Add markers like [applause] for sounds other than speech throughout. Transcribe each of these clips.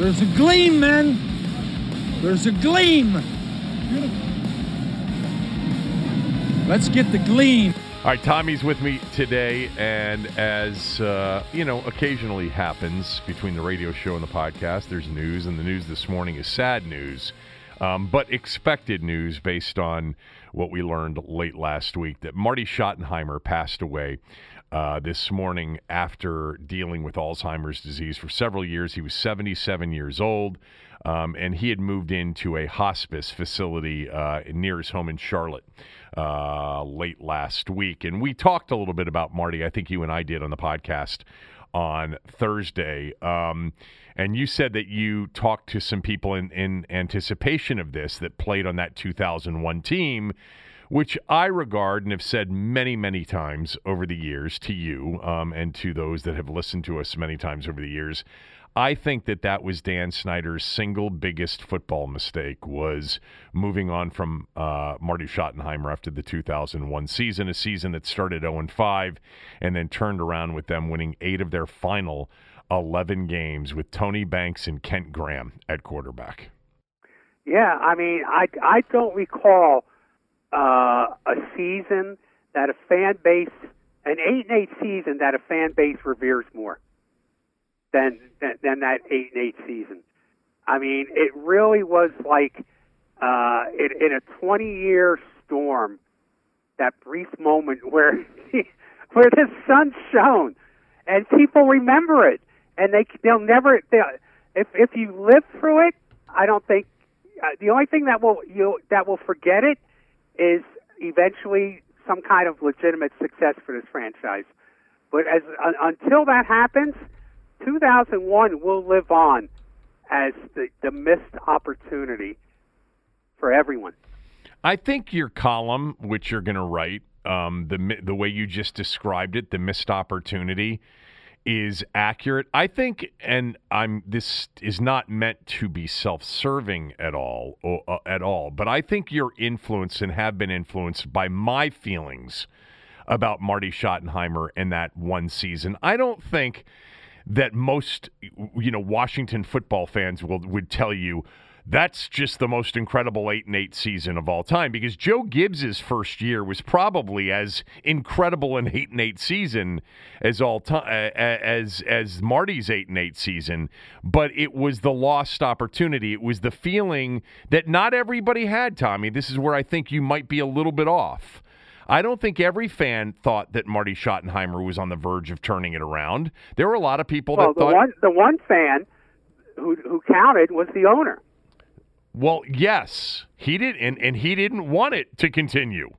There's a gleam, man. There's a gleam. Let's get the gleam. All right, Tommy's with me today, and as uh, you know, occasionally happens between the radio show and the podcast, there's news, and the news this morning is sad news, um, but expected news based on what we learned late last week that Marty Schottenheimer passed away uh, this morning after dealing with Alzheimer's disease for several years. He was 77 years old. Um, and he had moved into a hospice facility uh, near his home in Charlotte uh, late last week. And we talked a little bit about Marty. I think you and I did on the podcast on Thursday. Um, and you said that you talked to some people in, in anticipation of this that played on that 2001 team which I regard and have said many, many times over the years to you um, and to those that have listened to us many times over the years. I think that that was Dan Snyder's single biggest football mistake was moving on from uh, Marty Schottenheimer after the 2001 season, a season that started 0 5 and then turned around with them winning eight of their final 11 games with Tony Banks and Kent Graham at quarterback. Yeah, I mean, I I don't recall uh, a season that a fan base, an eight and eight season that a fan base reveres more than than, than that eight and eight season. I mean, it really was like uh, in, in a twenty year storm. That brief moment where [laughs] where the sun shone, and people remember it, and they they'll never they'll, if if you live through it, I don't think uh, the only thing that will you that will forget it is eventually some kind of legitimate success for this franchise. But as uh, until that happens, 2001 will live on as the, the missed opportunity for everyone. I think your column, which you're going to write, um, the the way you just described it, the missed opportunity, is accurate. I think, and I'm this is not meant to be self-serving at all, uh, at all. But I think you're influenced and have been influenced by my feelings about Marty Schottenheimer and that one season. I don't think that most, you know, Washington football fans will would tell you that's just the most incredible 8 and 8 season of all time because Joe Gibbs's first year was probably as incredible an 8 and 8 season as all time as as Marty's 8 and 8 season but it was the lost opportunity it was the feeling that not everybody had Tommy this is where I think you might be a little bit off I don't think every fan thought that Marty Schottenheimer was on the verge of turning it around. There were a lot of people well, that thought the one the one fan who who counted was the owner. Well, yes, he did, and, and he didn't want it to continue.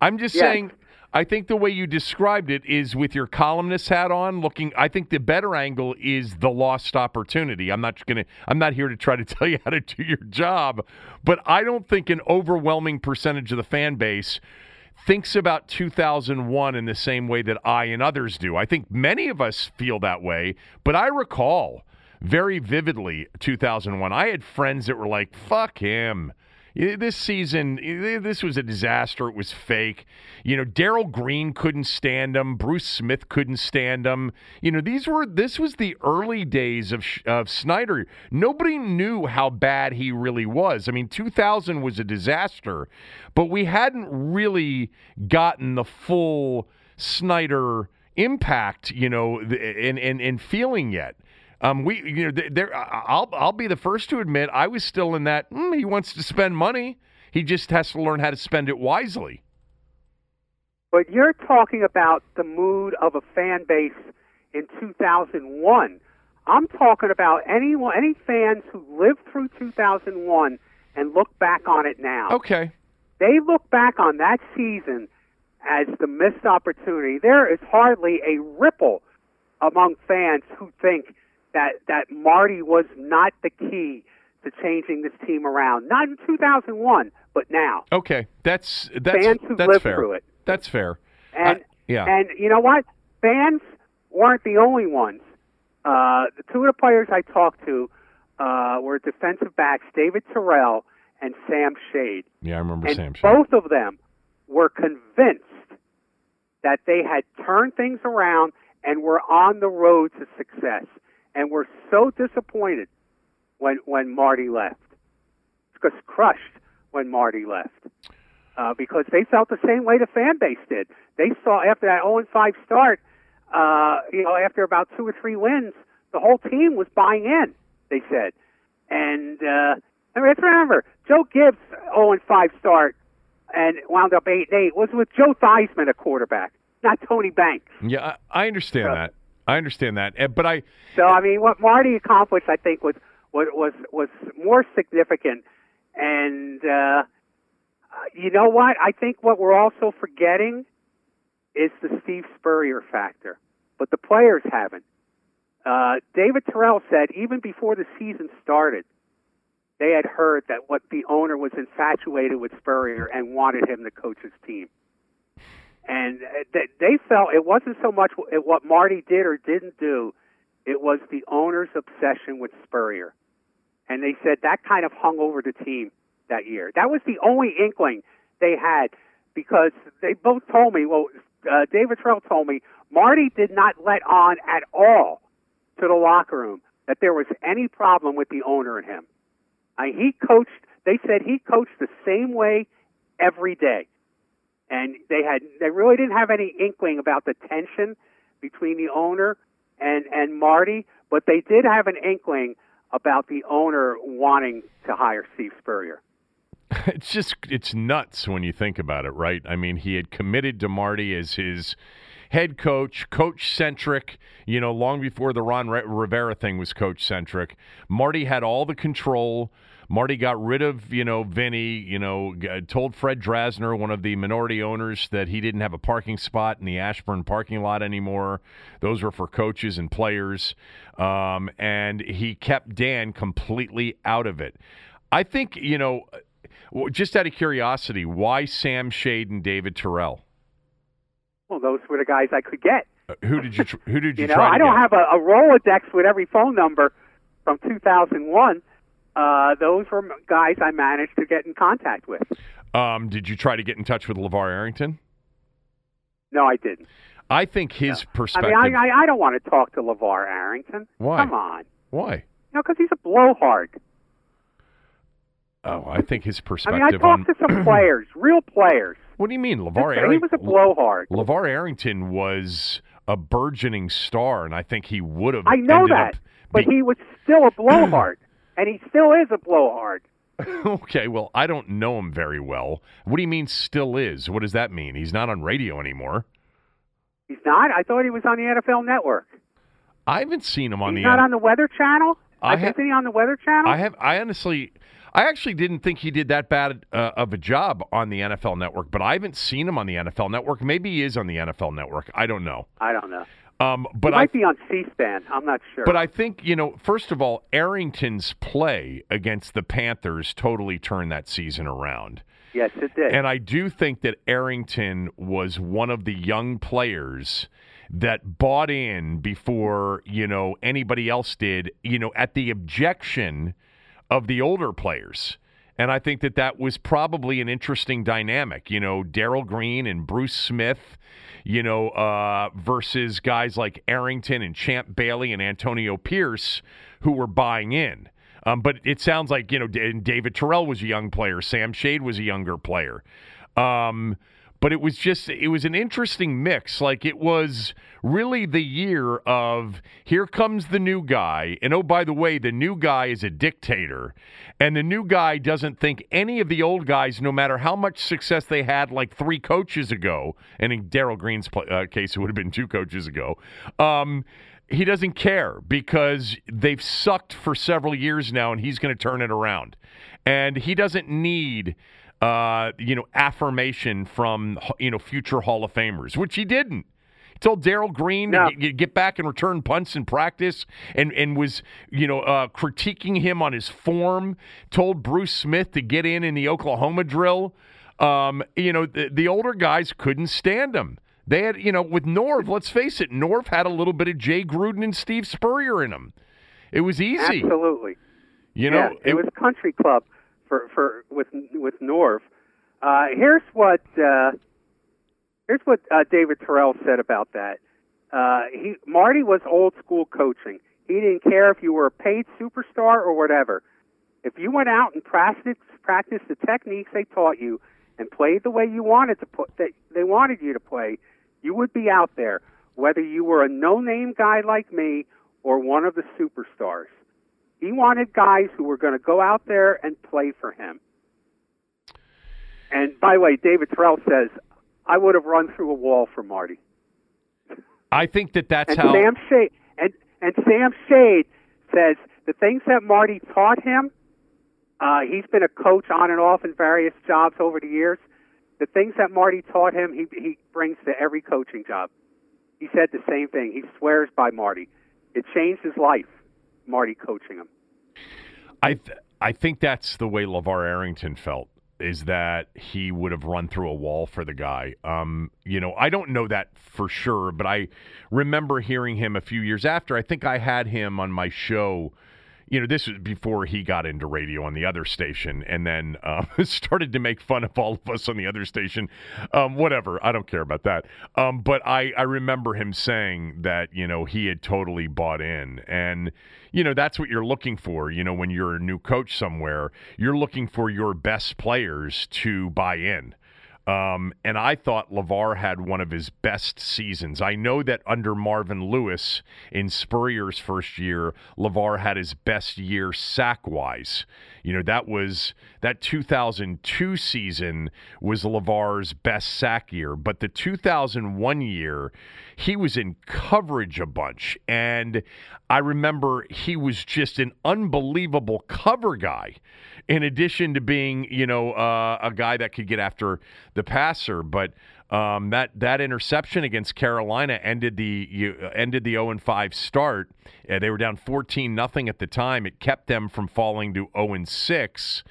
I'm just Yes. saying. I think the way you described it is with your columnist hat on, looking. I think the better angle is the lost opportunity. I'm not gonna. I'm not here to try to [laughs] tell you how to do your job, but I don't think an overwhelming percentage of the fan base thinks about 2001 in the same way that I and others do. I think many of us feel that way, but I recall very vividly 2001. I had friends that were like, "Fuck him." This season, this was a disaster. It was fake. You know, Darrell Green couldn't stand him. Bruce Smith couldn't stand him. You know, these were this was the early days of of Snyder. Nobody knew how bad he really was. I mean, 2000 was a disaster, but we hadn't really gotten the full Snyder impact, you know, in in, in feeling yet. Um, we, you know, there. I'll I'll be the first to admit I was still in that. Mm, he wants to spend money. He just has to learn how to spend it wisely. But you're talking about the mood of a fan base in 2001. I'm talking about anyone, any fans who lived through 2001 and look back on it now. Okay. They look back on that season as the missed opportunity. There is hardly a ripple among fans who think that that Marty was not the key to changing this team around. Not in 2001, but now. Okay, that's that's fans who that's lived fair. through it. That's fair. And I, yeah, and you know what? Fans weren't the only ones. Uh, the two of the players I talked to uh, were defensive backs David Terrell and Sam Shade. Yeah, I remember and Sam Shade. Both of them were convinced that they had turned things around and were on the road to success and were so disappointed when when Marty left. Just crushed when Marty left. Uh, because they felt the same way the fan base did. They saw after that 0 5 start, uh, you know, after about two or three wins, the whole team was buying in. They said, and uh, let's remember Joe Gibbs 0 5 start and wound up 8 8 was with Joe Theismann a quarterback, not Tony Banks. Yeah, I, I understand that. I understand that, eh, but I. So I mean, what Marty accomplished, I think, was was was, was more significant. And uh, you know what? I think what we're also forgetting is the Steve Spurrier factor, but the players haven't. Uh, David Terrell said even before the season started, they had heard that what the owner was infatuated with Spurrier and wanted him to coach his team and they felt it wasn't so much what Marty did or didn't do; it was the owner's obsession with Spurrier, and they said that kind of hung over the team that year. That was the only inkling they had because they both told me. Well, uh, David Terrell told me Marty did not let on at all to the locker room that there was any problem with the owner and him. Uh, he coached. They said he coached the same way every day and they had they really didn't have any inkling about the tension between the owner and and Marty, but they did have an inkling about the owner wanting to hire Steve Spurrier. [laughs] It's just it's nuts when you think about it, right? I mean, he had committed to Marty as his head coach, coach centric, you know, long before the Ron Rivera thing was coach centric. Marty had all the control Marty got rid of, you know, Vinny, you know, told Fred Drasner, one of the minority owners, that he didn't have a parking spot in the Ashburn parking lot anymore. Those were for coaches and players. Um, and he kept Dan completely out of it. I think, you know, just out of curiosity, why Sam Shade and David Terrell? Well, those were the guys I could get. Uh, who did you? Tr- who did [laughs] you, you know, try? I don't get? have a, a Rolodex with every phone number from 2001, uh, those were guys I managed to get in contact with. Um, did you try to get in touch with LaVar Arrington? No, I didn't. I think his no. perspective. I mean, I, I, I don't want to talk to LaVar Arrington. Why? Come on. Why? You know, because he's a blowhard. Oh, I think his perspective. I mean, I talked on... to some [clears throat] players, real players. What do you mean, LaVar? Arrington? He was a blowhard. LaVar Arrington was a burgeoning star, and I think he would have. I know that, be... but he was still a blowhard and he still is a blowhard. [laughs] okay, well, I don't know him very well. What do you mean still is? What does that mean? He's not on radio anymore. He's not? I thought he was on the NFL network. I haven't seen him on the. He's the not on the Weather Channel? I have, he on the Weather Channel? I have I honestly I actually didn't think he did that bad uh, of a job on the NFL network, but I haven't seen him on the NFL network. Maybe he is on the NFL network. I don't know. I don't know. Um, but he might I, be on C-SPAN. I'm not sure. But I think you know. First of all, Arrington's play against the Panthers totally turned that season around. Yes, it did. And I do think that Arrington was one of the young players that bought in before you know anybody else did. You know, at the objection of the older players. And I think that that was probably an interesting dynamic. You know, Darrell Green and Bruce Smith, you know, uh, versus guys like Arrington and Champ Bailey and Antonio Pierce who were buying in. Um, but it sounds like, you know, David Terrell was a young player, Sam Shade was a younger player. Um, but it was just it was an interesting mix. Like it was really the year of here comes the new guy. And oh by the way the new guy is a dictator. And the new guy doesn't think any of the old guys no matter how much success they had like three coaches ago and in Darrell Green's uh, case it would have been two coaches ago um, he doesn't care because they've sucked for several years now and he's going to turn it around. And he doesn't need uh, you know, affirmation from you know future Hall of Famers, which he didn't. He told Darrell Green no. to get, back and return punts in practice, and and was you know uh, critiquing him on his form. Told Bruce Smith to get in in the Oklahoma drill. Um, you know, the, the older guys couldn't stand him. They had, you know, with Norv, let's face it, Norv had a little bit of Jay Gruden and Steve Spurrier in him. It was easy. Absolutely. You know, yeah, it, it was country club for for with with Norv. Uh, here's what uh, here's what uh, David Terrell said about that. Uh, he Marty was old school coaching. He didn't care if you were a paid superstar or whatever. If you went out and practiced practiced the techniques they taught you and played the way you wanted to put that they wanted you to play, you would be out there, whether you were a no name guy like me or one of the superstars. He wanted guys who were going to go out there and play for him. And by the way, David Terrell says, I would have run through a wall for Marty. I think that that's and how. Sam Shade, and, and Sam Shade says the things that Marty taught him, uh, he's been a coach on and off in various jobs over the years. The things that Marty taught him, he, he brings to every coaching job. He said the same thing. He swears by Marty. It changed his life. Marty coaching him. I th- I think that's the way LaVar Arrington felt is that he would have run through a wall for the guy. Um, you know, I don't know that for sure, but I remember hearing him a few years after. I think I had him on my show you know, this was before he got into radio on the other station and then uh, [laughs] started to make fun of all of us on the other station. Um, whatever. I don't care about that. Um, but I, I remember him saying that, you know, he had totally bought in. And, you know, that's what you're looking for. You know, when you're a new coach somewhere, you're looking for your best players to buy in. Um, and I thought LaVar had one of his best seasons. I know that under Marvin Lewis in Spurrier's first year, LaVar had his best year sack wise. You know, that was that 2002 season was LaVar's best sack year, but the 2001 year, he was in coverage a bunch. And I remember he was just an unbelievable cover guy in addition to being, you know, uh, a guy that could get after the passer. But um, that that interception against Carolina ended the uh, ended the 0 and 5 start. Uh, they were down 14 nothing at the time. It kept them from falling to 0 and 6.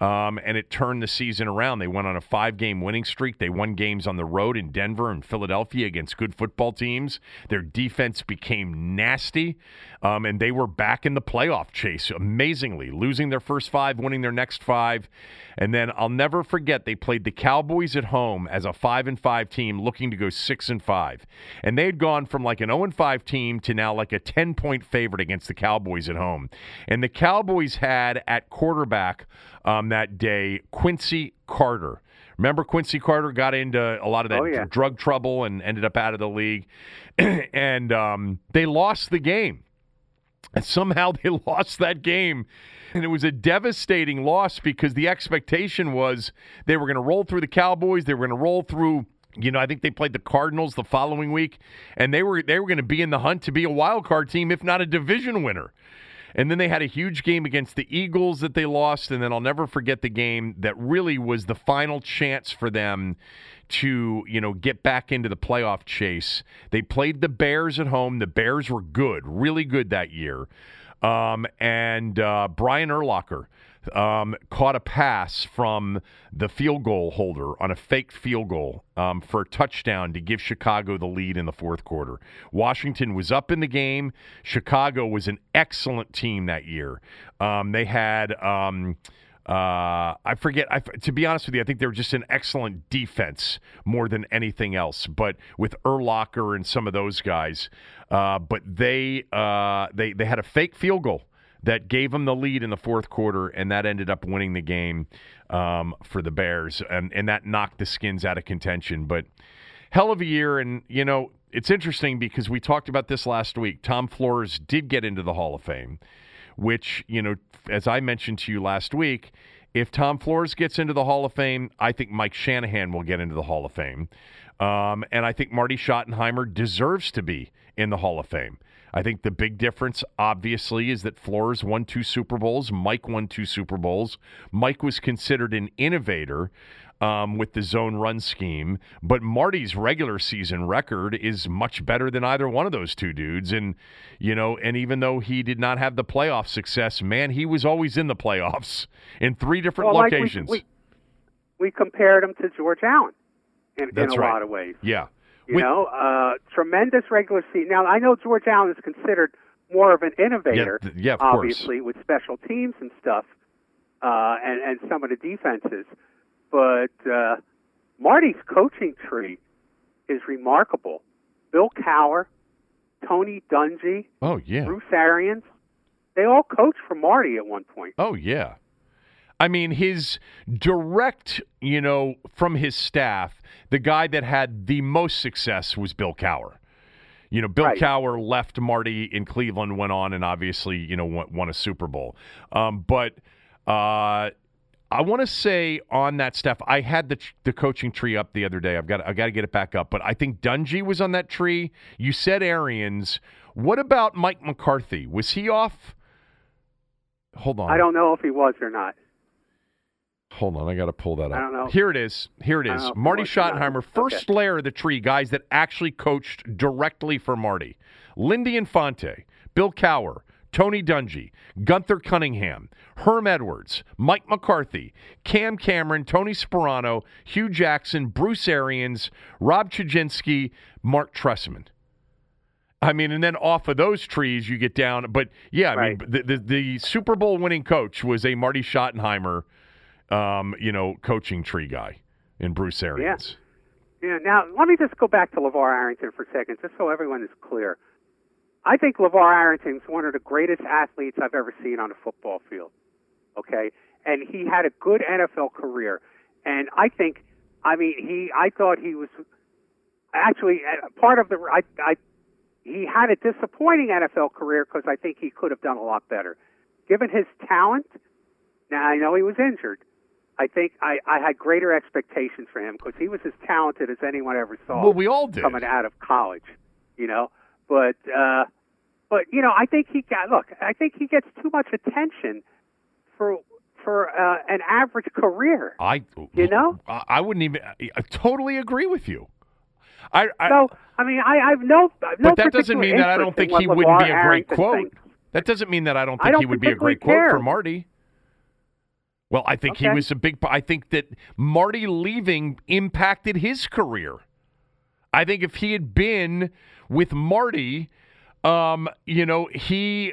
Um, and it turned the season around. They went on a five game winning streak. They won games on the road in Denver and Philadelphia against good football teams. Their defense became nasty, um, and they were back in the playoff chase amazingly, losing their first five, winning their next five. And then I'll never forget they played the Cowboys at home as a five and five team looking to go six and five. And they had gone from like an 0 and 5 team to now like a 10 point favorite against the Cowboys at home. And the Cowboys had at quarterback um, that day Quincy Carter. Remember, Quincy Carter got into a lot of that oh, yeah. drug trouble and ended up out of the league. [clears throat] and um, they lost the game. And somehow [laughs] they lost that game. And it was a devastating loss because the expectation was they were going to roll through the Cowboys, they were going to roll through you know, I think they played the Cardinals the following week, and they were they were going to be in the hunt to be a wild card team, if not a division winner. And then they had a huge game against the Eagles that they lost. And then I'll never forget the game that really was the final chance for them to, you know, get back into the playoff chase. They played the Bears at home. The Bears were good, really good that year. Um, and uh, Brian Urlacher um, caught a pass from the field goal holder on a fake field goal um, for a touchdown to give Chicago the lead in the fourth quarter. Washington was up in the game. Chicago was an excellent team that year. Um, they had. Um, Uh, I forget. I, to be honest with you, I think they were just an excellent defense more than anything else. But with Urlacher and some of those guys, uh, but they uh, they they had a fake field goal that gave them the lead in the fourth quarter, and that ended up winning the game um, for the Bears, and and that knocked the Skins out of contention. But hell of a year, and you know it's interesting because we talked about this last week. Tom Flores did get into the Hall of Fame, which you know as I mentioned to you last week, if Tom Flores gets into the Hall of Fame, I think Mike Shanahan will get into the Hall of Fame. Um, and I think Marty Schottenheimer deserves to be in the Hall of Fame. I think the big difference, obviously, is that Flores won two Super Bowls. Mike won two Super Bowls. Mike was considered an innovator um, with the zone run scheme. But Marty's regular season record is much better than either one of those two dudes. And, you know, and even though he did not have the playoff success, man, he was always in the playoffs in three different well, locations. Like we, we, we, compared him to George Allen in, in a right. lot of ways. Yeah. You with, know, uh, tremendous regular season. Now, I know George Allen is considered more of an innovator, yeah, yeah obviously, course. with special teams and stuff, uh, and, and some of the defenses but uh, Marty's coaching tree is remarkable. Bill Cowher, Tony Dungy, oh yeah, Bruce Arians, they all coached for Marty at one point. Oh yeah. I mean, his direct, you know, from his staff, the guy that had the most success was Bill Cowher. You know, Bill right. Cowher left Marty in Cleveland, went on, and obviously, you know, won, won a Super Bowl. Um, but uh, I want to say on that stuff. I had the the coaching tree up the other day. I've got I got to get it back up. But I think Dungy was on that tree. You said Arians. What about Mike McCarthy? Was he off? Hold on. I don't know if he was or not. Hold on, I got to pull that up. I don't know. Here it is. Here it is. Marty Schottenheimer, first okay. layer of the tree, guys that actually coached directly for Marty. Lindy Infante, Bill Cowher, Tony Dungy, Gunther Cunningham, Herm Edwards, Mike McCarthy, Cam Cameron, Tony Sparano, Hue Jackson, Bruce Arians, Rob Chudzinski, Marc Trestman. I mean, and then off of those trees you get down. But yeah, I right. mean, the, the, the Super Bowl winning coach was a Marty Schottenheimer, um, you know, coaching tree guy in Bruce Arians. Yeah. yeah. Now let me just go back to LaVar Arrington for a second, just so everyone is clear. I think LaVar Arrington is one of the greatest athletes I've ever seen on a football field. Okay, and he had a good NFL career, and I think, I mean, he, I thought he was actually uh, part of the. I, I, he had a disappointing NFL career because I think he could have done a lot better, given his talent. Now I know he was injured. I think I, I had greater expectations for him because he was as talented as anyone ever saw. Well, we all did coming out of college, you know. But uh, but you know, I think he got look. I think he gets too much attention for for uh, an average career. I you know I, I wouldn't even. I totally agree with you. I, I so I mean I I've no, no but that doesn't mean that I don't think he wouldn't be a great Arrington quote. Thinks. That doesn't mean that I don't think don't he would be a great care. quote for Marty. Well, I think okay. he was a big. I think that Marty leaving impacted his career. I think if he had been with Marty, um, you know, he,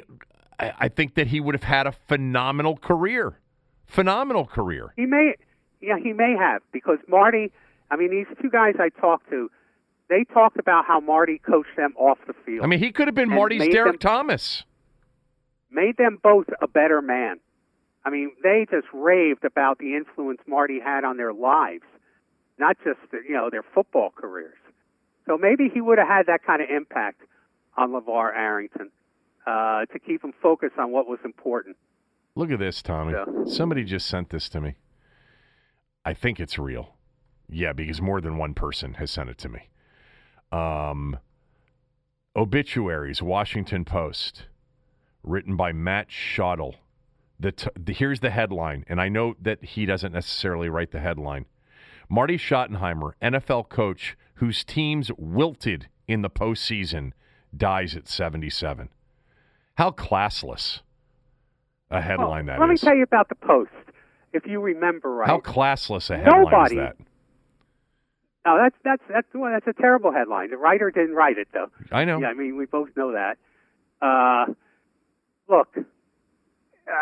I, I think that he would have had a phenomenal career. Phenomenal career. He may, yeah, he may have because Marty. I mean, these two guys I talked to, they talked about how Marty coached them off the field. I mean, he could have been Marty's Derrick them- Thomas. made them both a better man. I mean, they just raved about the influence Marty had on their lives, not just you know their football careers. So maybe he would have had that kind of impact on LaVar Arrington uh, to keep him focused on what was important. Look at this, Tommy. Somebody just sent this to me. I think it's real. Yeah, because more than one person has sent it to me. Um, obituaries, Washington Post, written by Matt Schudel. The, t- the here's the headline, and I know that he doesn't necessarily write the headline. Marty Schottenheimer, NFL coach whose teams wilted in the postseason, dies at 77. How classless a headline well, that let is. me tell you about the Post, if you remember right. How classless a headline Nobody- is that? No, that's that's that's well, that's a terrible headline. The writer didn't write it though. I know. Yeah, I mean we both know that. Uh, look,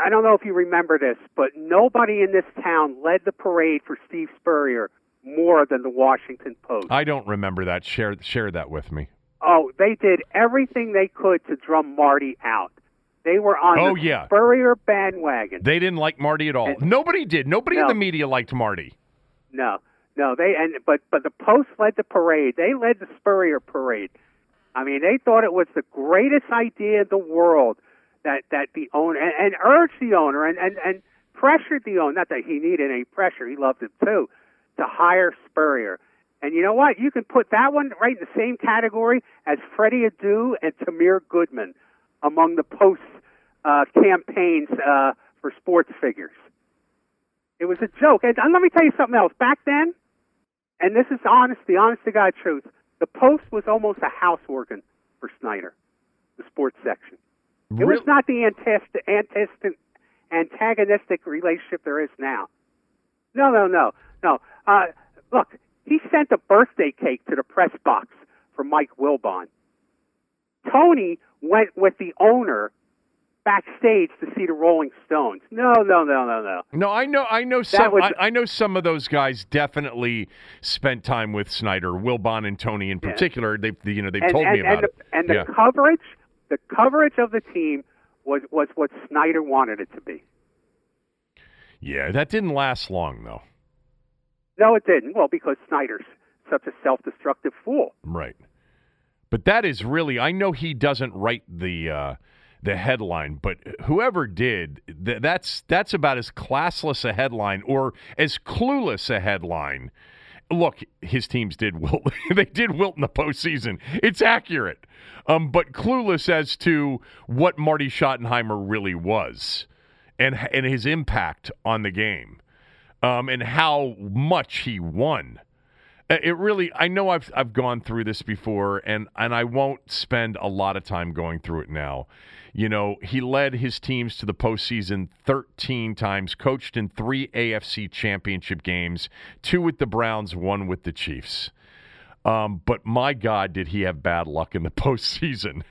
I don't know if you remember this, but nobody in this town led the parade for Steve Spurrier more than the Washington Post. I don't remember that. Share share that with me. Oh, they did everything they could to drum Marty out. They were on Oh, the yeah. Spurrier bandwagon. They didn't like Marty at all. And- Nobody did. Nobody in the media liked Marty. No, no, they and but but the Post led the parade. They led the Spurrier parade. I mean, they thought it was the greatest idea in the world that that the owner and, and urged the owner and and and pressured the owner. Not that he needed any pressure; he loved it too, to hire Spurrier. And you know what? You can put that one right in the same category as Freddie Adu and Tamir Goodman among the Post uh, campaigns uh, for sports figures. It was a joke. And, and let me tell you something else. Back then, and this is honest, the honest to God truth, the Post was almost a house organ for Snyder, the sports section. It was not the antast- antagonistic relationship there is now. No, no, no, no. Uh, look, he sent a birthday cake to the press box for Mike Wilbon. Tony went with the owner backstage to see the Rolling Stones. No, no, no, no, no. No, I know. I know some. was- I, I know some of those guys definitely spent time with Snyder, Wilbon, and Tony in Yeah. particular. They, you know, they and, told and, me about and it. the, and the yeah. coverage, the coverage of the team was was what Snyder wanted it to be. yeah, that didn't last long though. No, it didn't. Well, because Snyder's such a self-destructive fool. Right. But that is really. I know he doesn't write the. Uh, the headline, but whoever did, th- that's that's about as classless a headline or as clueless a headline. Look, his teams did wilt. [laughs] they did wilt in the postseason. It's accurate, um, but clueless as to what Marty Schottenheimer really was, and and his impact on the game, um, and how much he won. Uh, It really, I know I've I've gone through this before, and and I won't spend a lot of time going through it now. You know, he led his teams to the postseason 13 times, coached in three AFC championship games, two with the Browns, one with the Chiefs. Um, but my God, did he have bad luck in the [laughs] postseason?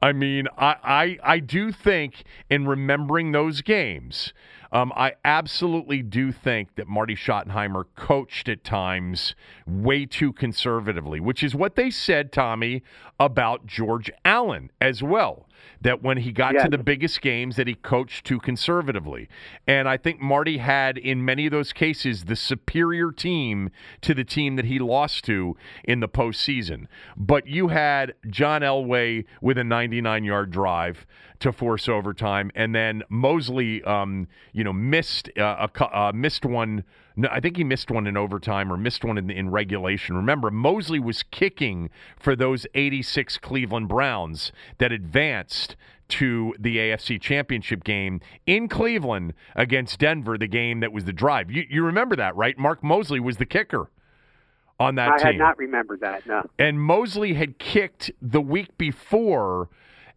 I mean, I, I, I do think in remembering those games, um, I absolutely do think that Marty Schottenheimer coached at times way too conservatively, which is what they said, Tommy, about George Allen as well. That when he got to the biggest games, that he coached too conservatively, and I think Marty had in many of those cases the superior team to the team that he lost to in the postseason. But you had John Elway with a 99-yard drive to force overtime, and then Moseley, um, you know, missed uh, a uh, missed one. No, I think he missed one in overtime or missed one in, in regulation. Remember, Moseley was kicking for those 86 Cleveland Browns that advanced to the AFC Championship game in Cleveland against Denver, the game that was the drive. You, you remember that, right? Mark Moseley was the kicker on that I team. had not remembered that. No. And Moseley had kicked the week before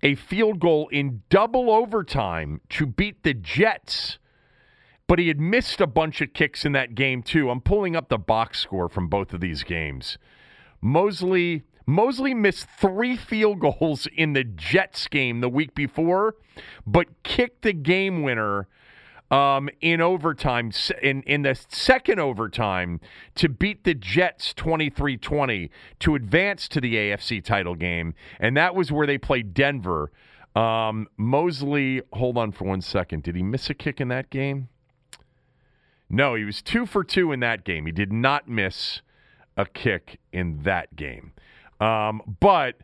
a field goal in double overtime to beat the Jets. But he had missed a bunch of kicks in that game too. I'm pulling up the box score from both of these games. Moseley Moseley missed three field goals in the Jets game the week before, but kicked the game winner um, in overtime, in, in the second overtime, to beat the Jets 23 20 to advance to the AFC title game. And that was where they played Denver. Um, Moseley, hold on for one second. Did he miss a kick in that game? No, he was two for two in that game. He did not miss a kick in that game. Um, but,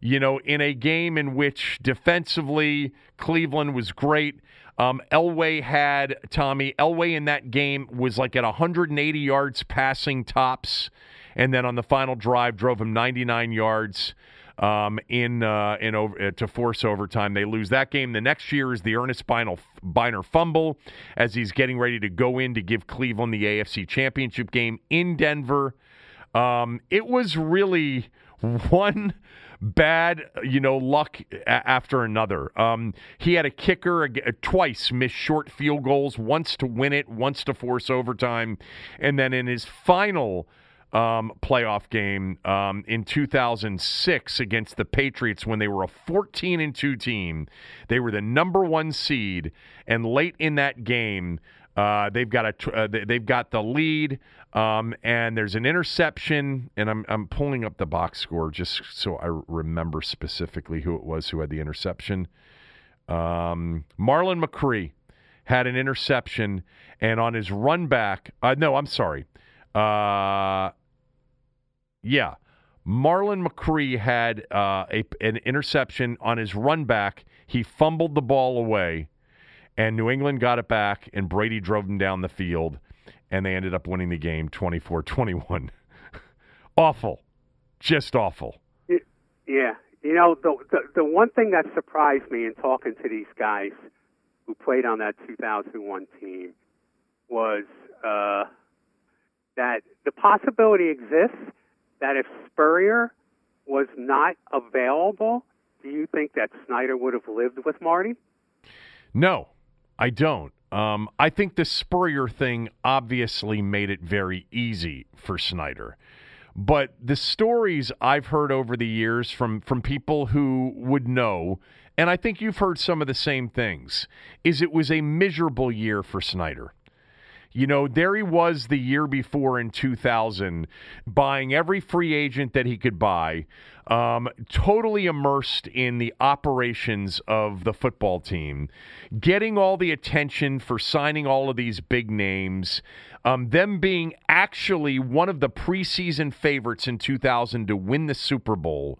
you know, in a game in which defensively Cleveland was great, um, Elway had Tommy. Elway in that game was like at 180 yards passing tops, and then on the final drive drove him 99 yards um, in uh, in over uh, to force overtime. They lose that game. The next year is the Earnest Byner, Byner fumble as he's getting ready to go in to give Cleveland the AFC Championship game in Denver. Um, it was really one bad, you know, luck a- after another. Um, he had a kicker ag- twice miss short field goals, once to win it, once to force overtime, and then in his final um, playoff game um, in 2006 against the Patriots when they were a 14 and 2 team. They were the number one seed, and late in that game, uh, they've got a uh, they've got the lead, um, and there's an interception. And I'm I'm pulling up the box score just so I remember specifically who it was who had the interception. Um, Marlon McCree had an interception, and on his run back, uh, no, I'm sorry. Uh, yeah. Marlon McCree had uh, a, an interception on his run back. He fumbled the ball away, and New England got it back, and Brady drove them down the field, and they ended up winning the game 24 21. [laughs] awful. Just awful. Yeah. You know, the, the, the one thing that surprised me in talking to these guys who played on that 2001 team was uh, that the possibility exists that if Spurrier was not available, do you think that Snyder would have lived with Marty? No, I don't. Um, I think the Spurrier thing obviously made it very easy for Snyder. But the stories I've heard over the years from, from people who would know, and I think you've heard some of the same things, is it was a miserable year for Snyder. You know, there he was the year before in 2000, buying every free agent that he could buy, um, totally immersed in the operations of the football team, getting all the attention for signing all of these big names, um, them being actually one of the preseason favorites in 2000 to win the Super Bowl.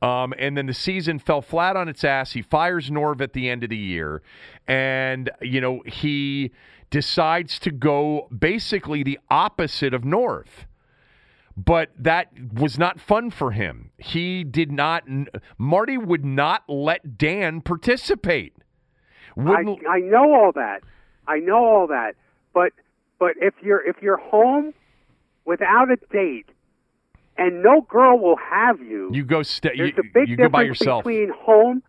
Um, and then the season fell flat on its ass. He fires Norv at the end of the year. And, you know, he decides to go basically the opposite of Norv. But that was not fun for him. He did not, Marty would not let Dan participate. I, I know all that. I know all that. But but if you're if you're home without a date and no girl will have you, you go. St- there's you, a big you difference go by yourself. between home,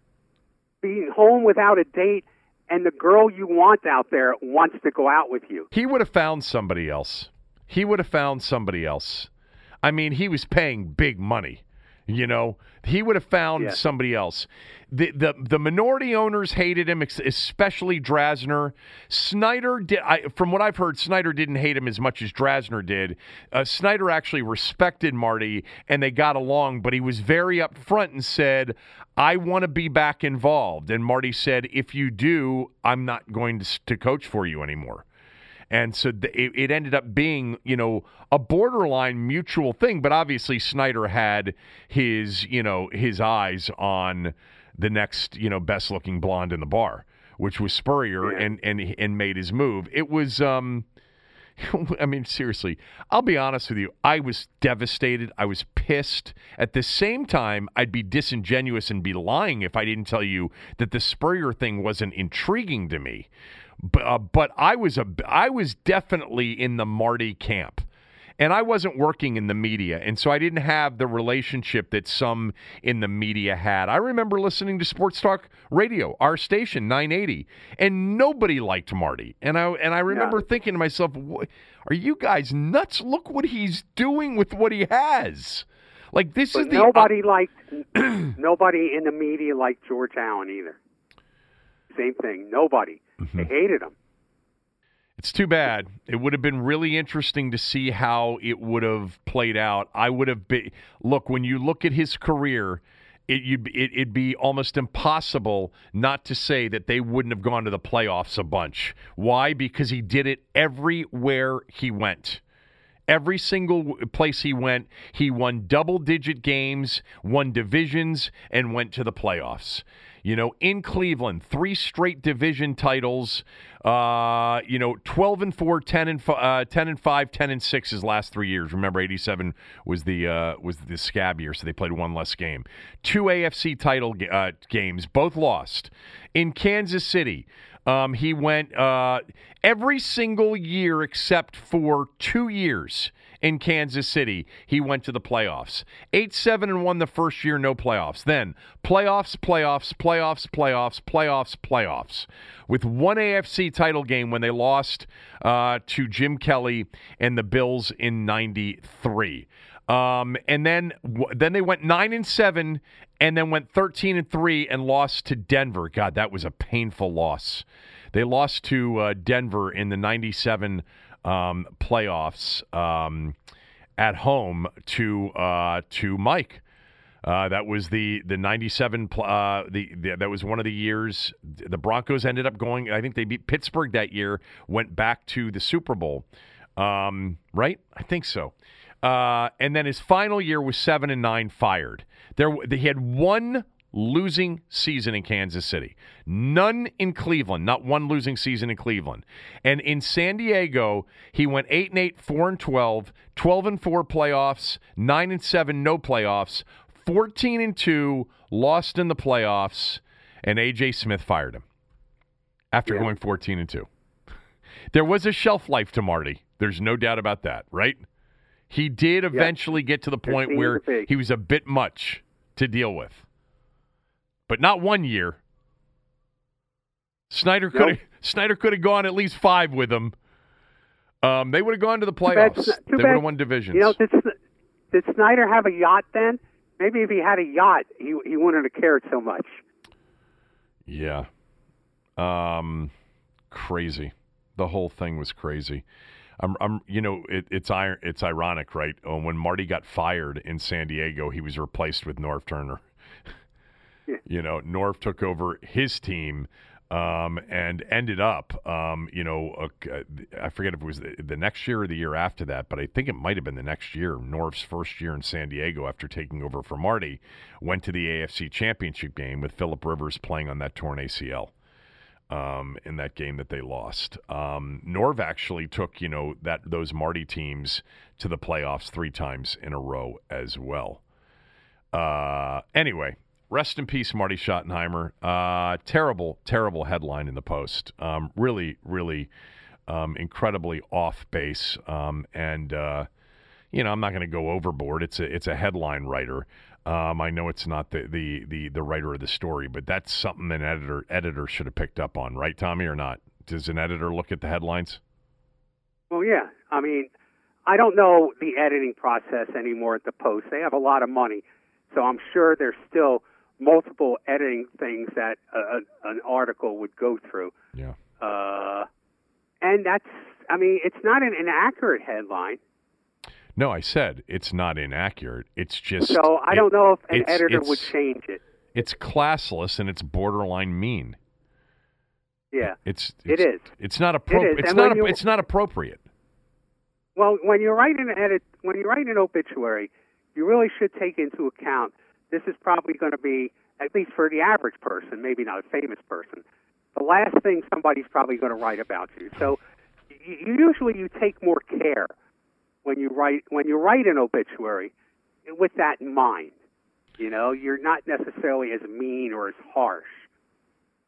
being home without a date, and the girl you want out there wants to go out with you. He would have found somebody else. He would have found somebody else. I mean, he was paying big money. You know, he would have found yeah. somebody else. The, the the minority owners hated him, especially Drasner. Snyder did. I, from what I've heard, Snyder didn't hate him as much as Drasner did. Uh, Snyder actually respected Marty, and they got along. But he was very upfront and said, "I want to be back involved." And Marty said, "If you do, I'm not going to, to coach for you anymore." And so th- it, it ended up being, you know, a borderline mutual thing. But obviously, Snyder had his, you know, his eyes on the next, you know, best looking blonde in the bar, which was Spurrier, yeah. and and and made his move. It was. um [laughs] I mean, seriously, I'll be honest with you. I was devastated. I was pissed. At the same time, I'd be disingenuous and be lying if I didn't tell you that the Spurrier thing wasn't intriguing to me. But, uh, but I was a I was definitely in the Marty camp. And I wasn't working in the media, and so I didn't have the relationship that some in the media had. I remember listening to Sports Talk Radio, our station 980, and nobody liked Marty. And I and I remember yeah. thinking to myself, "Are you guys nuts? Look what he's doing with what he has." Like this but is the nobody uh, liked [clears throat] nobody in the media liked George Allen either. Same thing. Nobody. Mm-hmm. They hated him. It's too bad. It would have been really interesting to see how it would have played out. I would have been look when you look at his career, it, you'd, it, it'd be almost impossible not to say that they wouldn't have gone to the playoffs a bunch. Why? Because he did it everywhere he went. Every single place he went, he won double digit games, won divisions, and went to the playoffs. You know, in Cleveland, three straight division titles. Uh, you know, 12 and 4, 10 and uh, 10 and 5, 10 and 6 his last 3 years. Remember 87 was the uh, was the scab year, so they played one less game. Two AFC title uh, games, both lost. In Kansas City, um, he went uh, every single year except for 2 years in Kansas City, he went to the playoffs. 8 7 and 1 the first year, no playoffs. Then playoffs, playoffs, playoffs, playoffs, playoffs, playoffs. With one AFC title game when they lost uh, to Jim Kelly and the Bills in 93. Um, and then then they went nine and seven, and then went thirteen and three and lost to Denver. God, that was a painful loss. They lost to uh, Denver in the '97 um, playoffs um, at home to uh, to Mike. Uh, that was the the '97. Uh, the, the, that was one of the years the Broncos ended up going. I think they beat Pittsburgh that year. Went back to the Super Bowl. Um, right? I think so. Uh, and then his final year was seven and nine. Fired. There, he had one losing season in Kansas City. None in Cleveland, not one losing season in Cleveland. And in San Diego, he went 8 and 8, 4 and 12, 12 and 4 playoffs, 9 and 7 no playoffs, 14 and 2 lost in the playoffs, and AJ Smith fired him after yeah. going 14 and 2. There was a shelf life to Marty. There's no doubt about that, right? He did eventually get to the point where he was a bit much to deal with but not one year. Snyder could have nope. [laughs] Snyder could have gone at least five with them. Um, they would have gone to the playoffs. Too bad, too they would have won divisions. You know, did, did Snyder have a yacht then? Maybe if he had a yacht, he he wouldn't have cared so much. Yeah. Um, crazy. The whole thing was crazy. I'm, I'm you know, it, it's it's ironic, right? Uh, when Marty got fired in San Diego, he was replaced with Norv Turner. [laughs] you know, Norv took over his team um, and ended up, um, you know, uh, I forget if it was the, the, next year or the year after that, but I think it might have been the next year. Norv's first year in San Diego after taking over for Marty went to the AFC Championship game with Philip Rivers playing on that torn ACL. Um, in that game that they lost, um, Norv actually took you know that those Marty teams to the playoffs three times in a row as well. Uh, anyway, Rest in peace, Marty Schottenheimer. Uh, terrible, terrible headline in the Post. Um, really, really um, incredibly off base. Um, and, uh, you know, I'm not going to go overboard. It's a, it's a headline writer. Um, I know it's not the, the, the, the writer of the story, but that's something an editor editor should have picked up on, right, Tommy, or not? Does an editor look at the headlines? Well, yeah. I mean, I don't know the editing process anymore at the Post. They have a lot of money, so I'm sure they're still multiple editing things that a, an article would go through. Yeah. Uh, and that's, I mean, it's not an inaccurate headline. No, I said it's not inaccurate. It's just. So I it, don't know if an editor would change it. It's classless and it's borderline mean. Yeah, it's, it's it is. It's not appropriate. It it's not. A, it's not appropriate. Well, when you write an edit, when you write an obituary, you really should take into account this is probably going to be, at least for the average person, maybe not a famous person, the last thing somebody's probably going to write about you. So you, usually you take more care when you write when you write an obituary with that in mind. You know, you're not necessarily as mean or as harsh.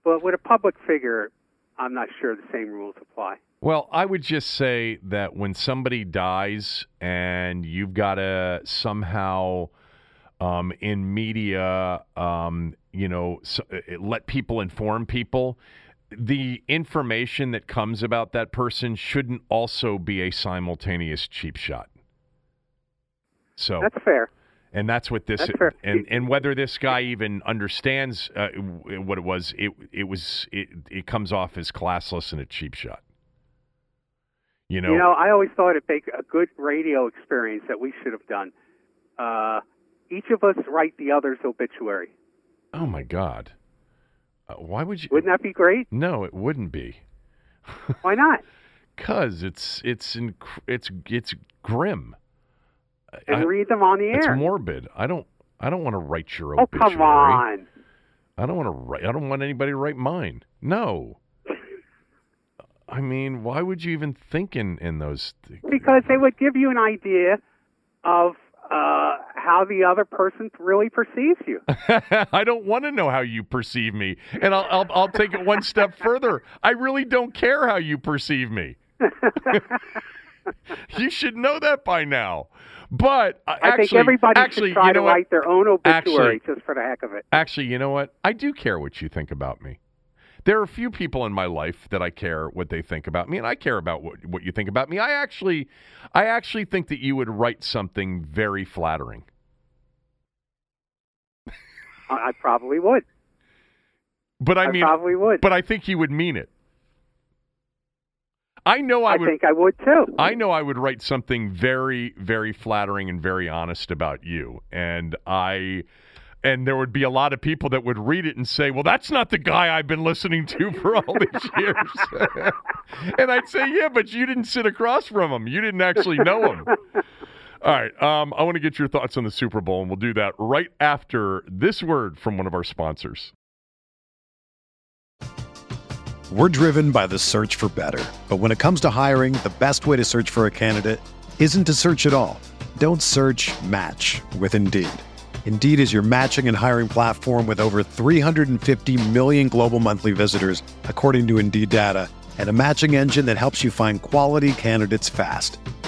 But with a public figure, I'm not sure the same rules apply. Well, I would just say that when somebody dies and you've got to somehow um, in media, um, you know, so, uh, let people inform people. The information that comes about that person shouldn't also be a simultaneous cheap shot. So that's fair. And that's what this that's fair. and and whether this guy even understands uh, what it was, it it was it, it comes off as classless and a cheap shot. You know, you know, I always thought it'd make a good radio experience that we should have done. Uh, each of us write the other's obituary. Oh my God! Uh, why would you? Wouldn't that be great? No, it wouldn't be. [laughs] why not? Cause it's it's inc- it's it's grim. And I, read them on the air. It's morbid. I don't I don't want to write your oh, obituary. Oh come on! I don't want to write. I don't want anybody to write mine. No. I mean, why would you even think in in those? Th- because they would give you an idea of uh, how the other person really perceives you. [laughs] I don't want to know how you perceive me, and I'll, I'll, I'll take it one step further. I really don't care how you perceive me. [laughs] you should know that by now. But uh, I actually, think everybody actually, should try you know to what? write their own obituary Actually- just for the heck of it. Actually, you know what? I do care what you think about me. There are a few people in my life that I care what they think about me, and I care about what, what you think about me. I actually, I actually think that you would write something very flattering. I, I probably would. But I, I mean, probably would. but I think you would mean it. I know I, I would. think I would too. I know I would write something very, very flattering and very honest about you, and I, and there would be a lot of people that would read it and say, "Well, that's not the guy I've been listening to [laughs] for all these years." [laughs] and I'd say, "Yeah, but you didn't sit across from him. You didn't actually know him." [laughs] All right, um, I want to get your thoughts on the Super Bowl, and we'll do that right after this word from one of our sponsors. We're driven by the search for better. But when it comes to hiring, the best way to search for a candidate isn't to search at all. Don't search match with Indeed. Indeed is your matching and hiring platform with over 350 million global monthly visitors, according to Indeed data, and a matching engine that helps you find quality candidates fast.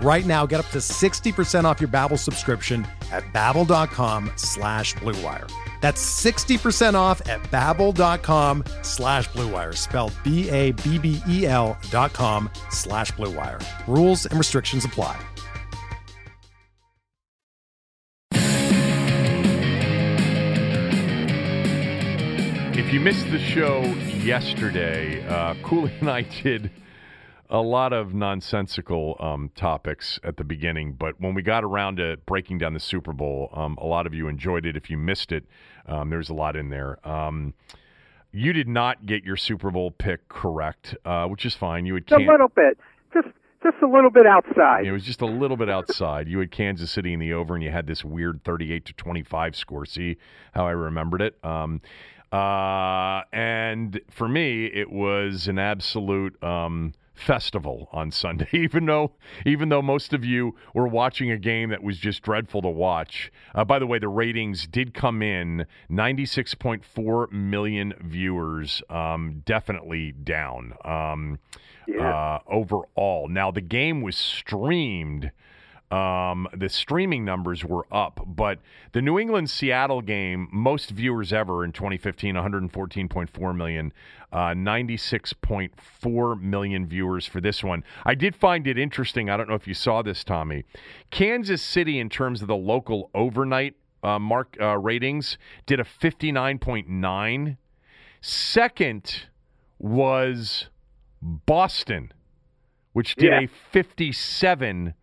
Right now, get up to 60% off your Babbel subscription at babbel.com slash bluewire. That's 60% off at babbel.com slash bluewire, spelled B-A-B-B-E-L dot com slash bluewire. Rules and restrictions apply. If you missed the show yesterday, uh, Cooley and I did a lot of nonsensical um, topics at the beginning, but when we got around to breaking down the Super Bowl, um, a lot of you enjoyed it. If you missed it, um, there's a lot in there. Um, you did not get your Super Bowl pick correct, uh, which is fine. You had Just a little bit, just just a little bit outside. it was just a little bit outside. You had Kansas City in the over, and you had this weird 38 to 25 score. See how I remembered it? Um, uh, and for me, it was an absolute um, festival on Sunday. [laughs] Even though, even though most of you were watching a game that was just dreadful to watch. Uh, by the way, the ratings did come in 96.4 million viewers. Um, definitely down. Um, Yeah. uh, overall. Now the game was streamed. Um, the streaming numbers were up, but the New England Seattle game, most viewers ever in 2015, 114.4 million, uh, 96.4 million viewers for this one. I did find it interesting. I don't know if you saw this, Tommy. Kansas City, in terms of the local overnight uh, mark uh, ratings, did a 59.9. Second was Boston, which did Yeah. a 57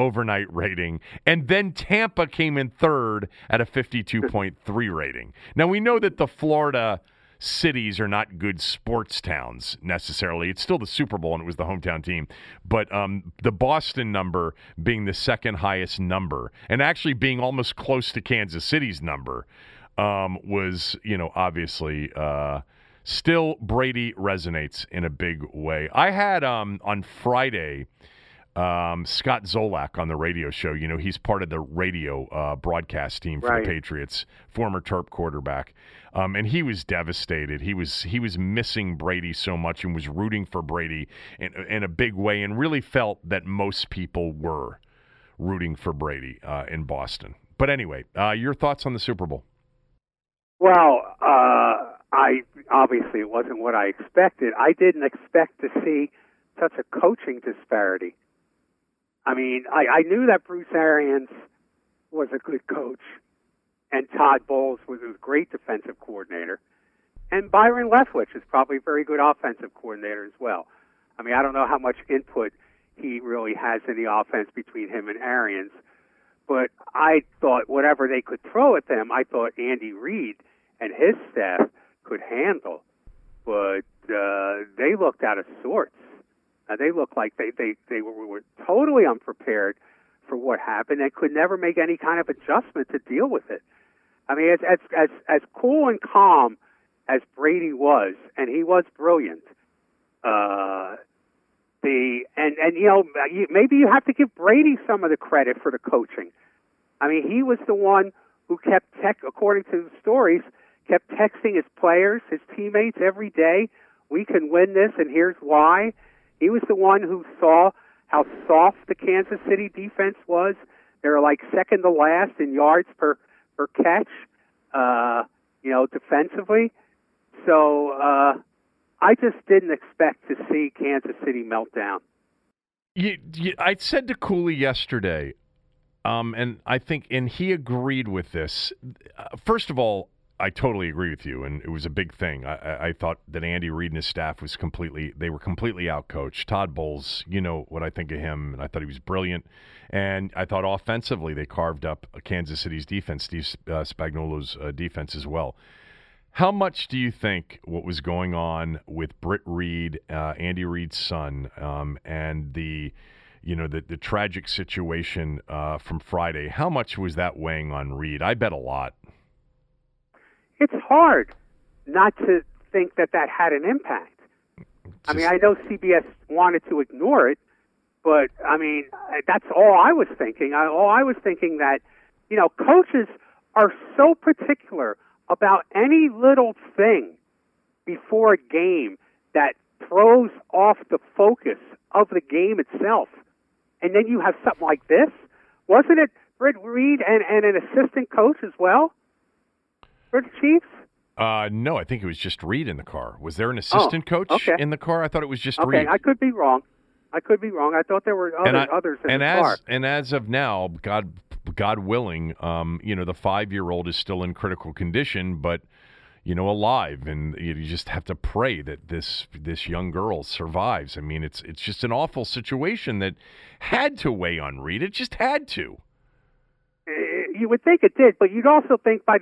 overnight rating. And then Tampa came in third at a [laughs] 52.3 rating. Now we know that the Florida cities are not good sports towns necessarily. It's still the Super Bowl and it was the hometown team, but um, the Boston number being the second highest number and actually being almost close to Kansas City's number um, was, you know, obviously. Uh, still Brady resonates in a big way. I had um, on Friday um, Scott Zolak on the radio show. You know, he's part of the radio uh, broadcast team for Right. the Patriots, former Terp quarterback, um, and he was devastated. He was he was missing Brady so much and was rooting for Brady in, in a big way, and really felt that most people were rooting for Brady uh, in Boston. But anyway, uh, your thoughts on the Super Bowl? Well, uh, I obviously it wasn't what I expected. I didn't expect to see such a coaching disparity. I mean, I, I knew that Bruce Arians was a good coach, and Todd Bowles was a great defensive coordinator, and Byron Leftwich is probably a very good offensive coordinator as well. I mean, I don't know how much input he really has in the offense between him and Arians, but I thought whatever they could throw at them, I thought Andy Reid and his staff could handle. But uh, they looked out of sorts. Uh, they looked like they, they, they were, were totally unprepared for what happened and could never make any kind of adjustment to deal with it. I mean, as, as, as, as cool and calm as Brady was, and he was brilliant, uh, the and and you know maybe you have to give Brady some of the credit for the coaching. I mean, he was the one who kept tech, according to the stories, kept texting his players, his teammates every day. We can win this, and here's why. He was the one who saw how soft the Kansas City defense was. They were like second to last in yards per per catch, uh, you know, defensively. So uh, I just didn't expect to see Kansas City melt down. You, you, I said to Cooley yesterday, um, and I think, and he agreed with this. Uh, first of all, I totally agree with you, and it was a big thing. I, I, thought that Andy Reid and his staff was completely, they were completely outcoached. Todd Bowles, you know what I think of him, and I thought he was brilliant. And I thought offensively, they carved up Kansas City's defense, Steve uh, Spagnuolo's uh, defense as well. How much do you think what was going on with Britt Reid, uh, Andy Reid's son, um, and the, you know, the the tragic situation uh, from Friday? How much was that weighing on Reid? I bet a lot. It's hard not to think that that had an impact. I mean, I know CBS wanted to ignore it, but I mean, that's all I was thinking. I, all I was thinking that, you know, coaches are so particular about any little thing before a game that throws off the focus of the game itself. And then you have something like this. Wasn't it Britt Reid and, and an assistant coach as well for the Chiefs? Uh, no, I think it was just Reid in the car. Was there an assistant coach Oh, okay. in the car? I thought it was just Okay, Reid. I could be wrong. I could be wrong. I thought there were other, and I- others in and the as car. and as of now, God God willing, um, you know, the five year old is still in critical condition, but you know, alive, and you just have to pray that this this young girl survives. I mean, it's it's just an awful situation that had to weigh on Reid. It just had to. Uh, you would think it did, but you'd also think by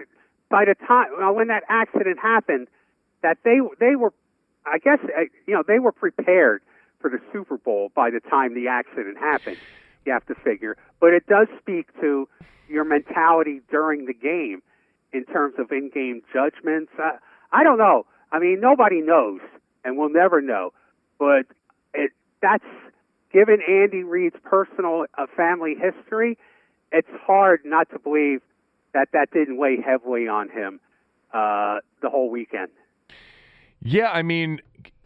by the time well, when that accident happened, that they they were, I guess, uh, you know, they were prepared for the Super Bowl by the time the accident happened. You have to figure, but it does speak to your mentality during the game in terms of in-game judgments. Uh, I don't know. I mean, nobody knows, and we'll never know. But it that's given Andy Reid's personal uh, family history it's hard not to believe that that didn't weigh heavily on him uh, the whole weekend. Yeah, I mean,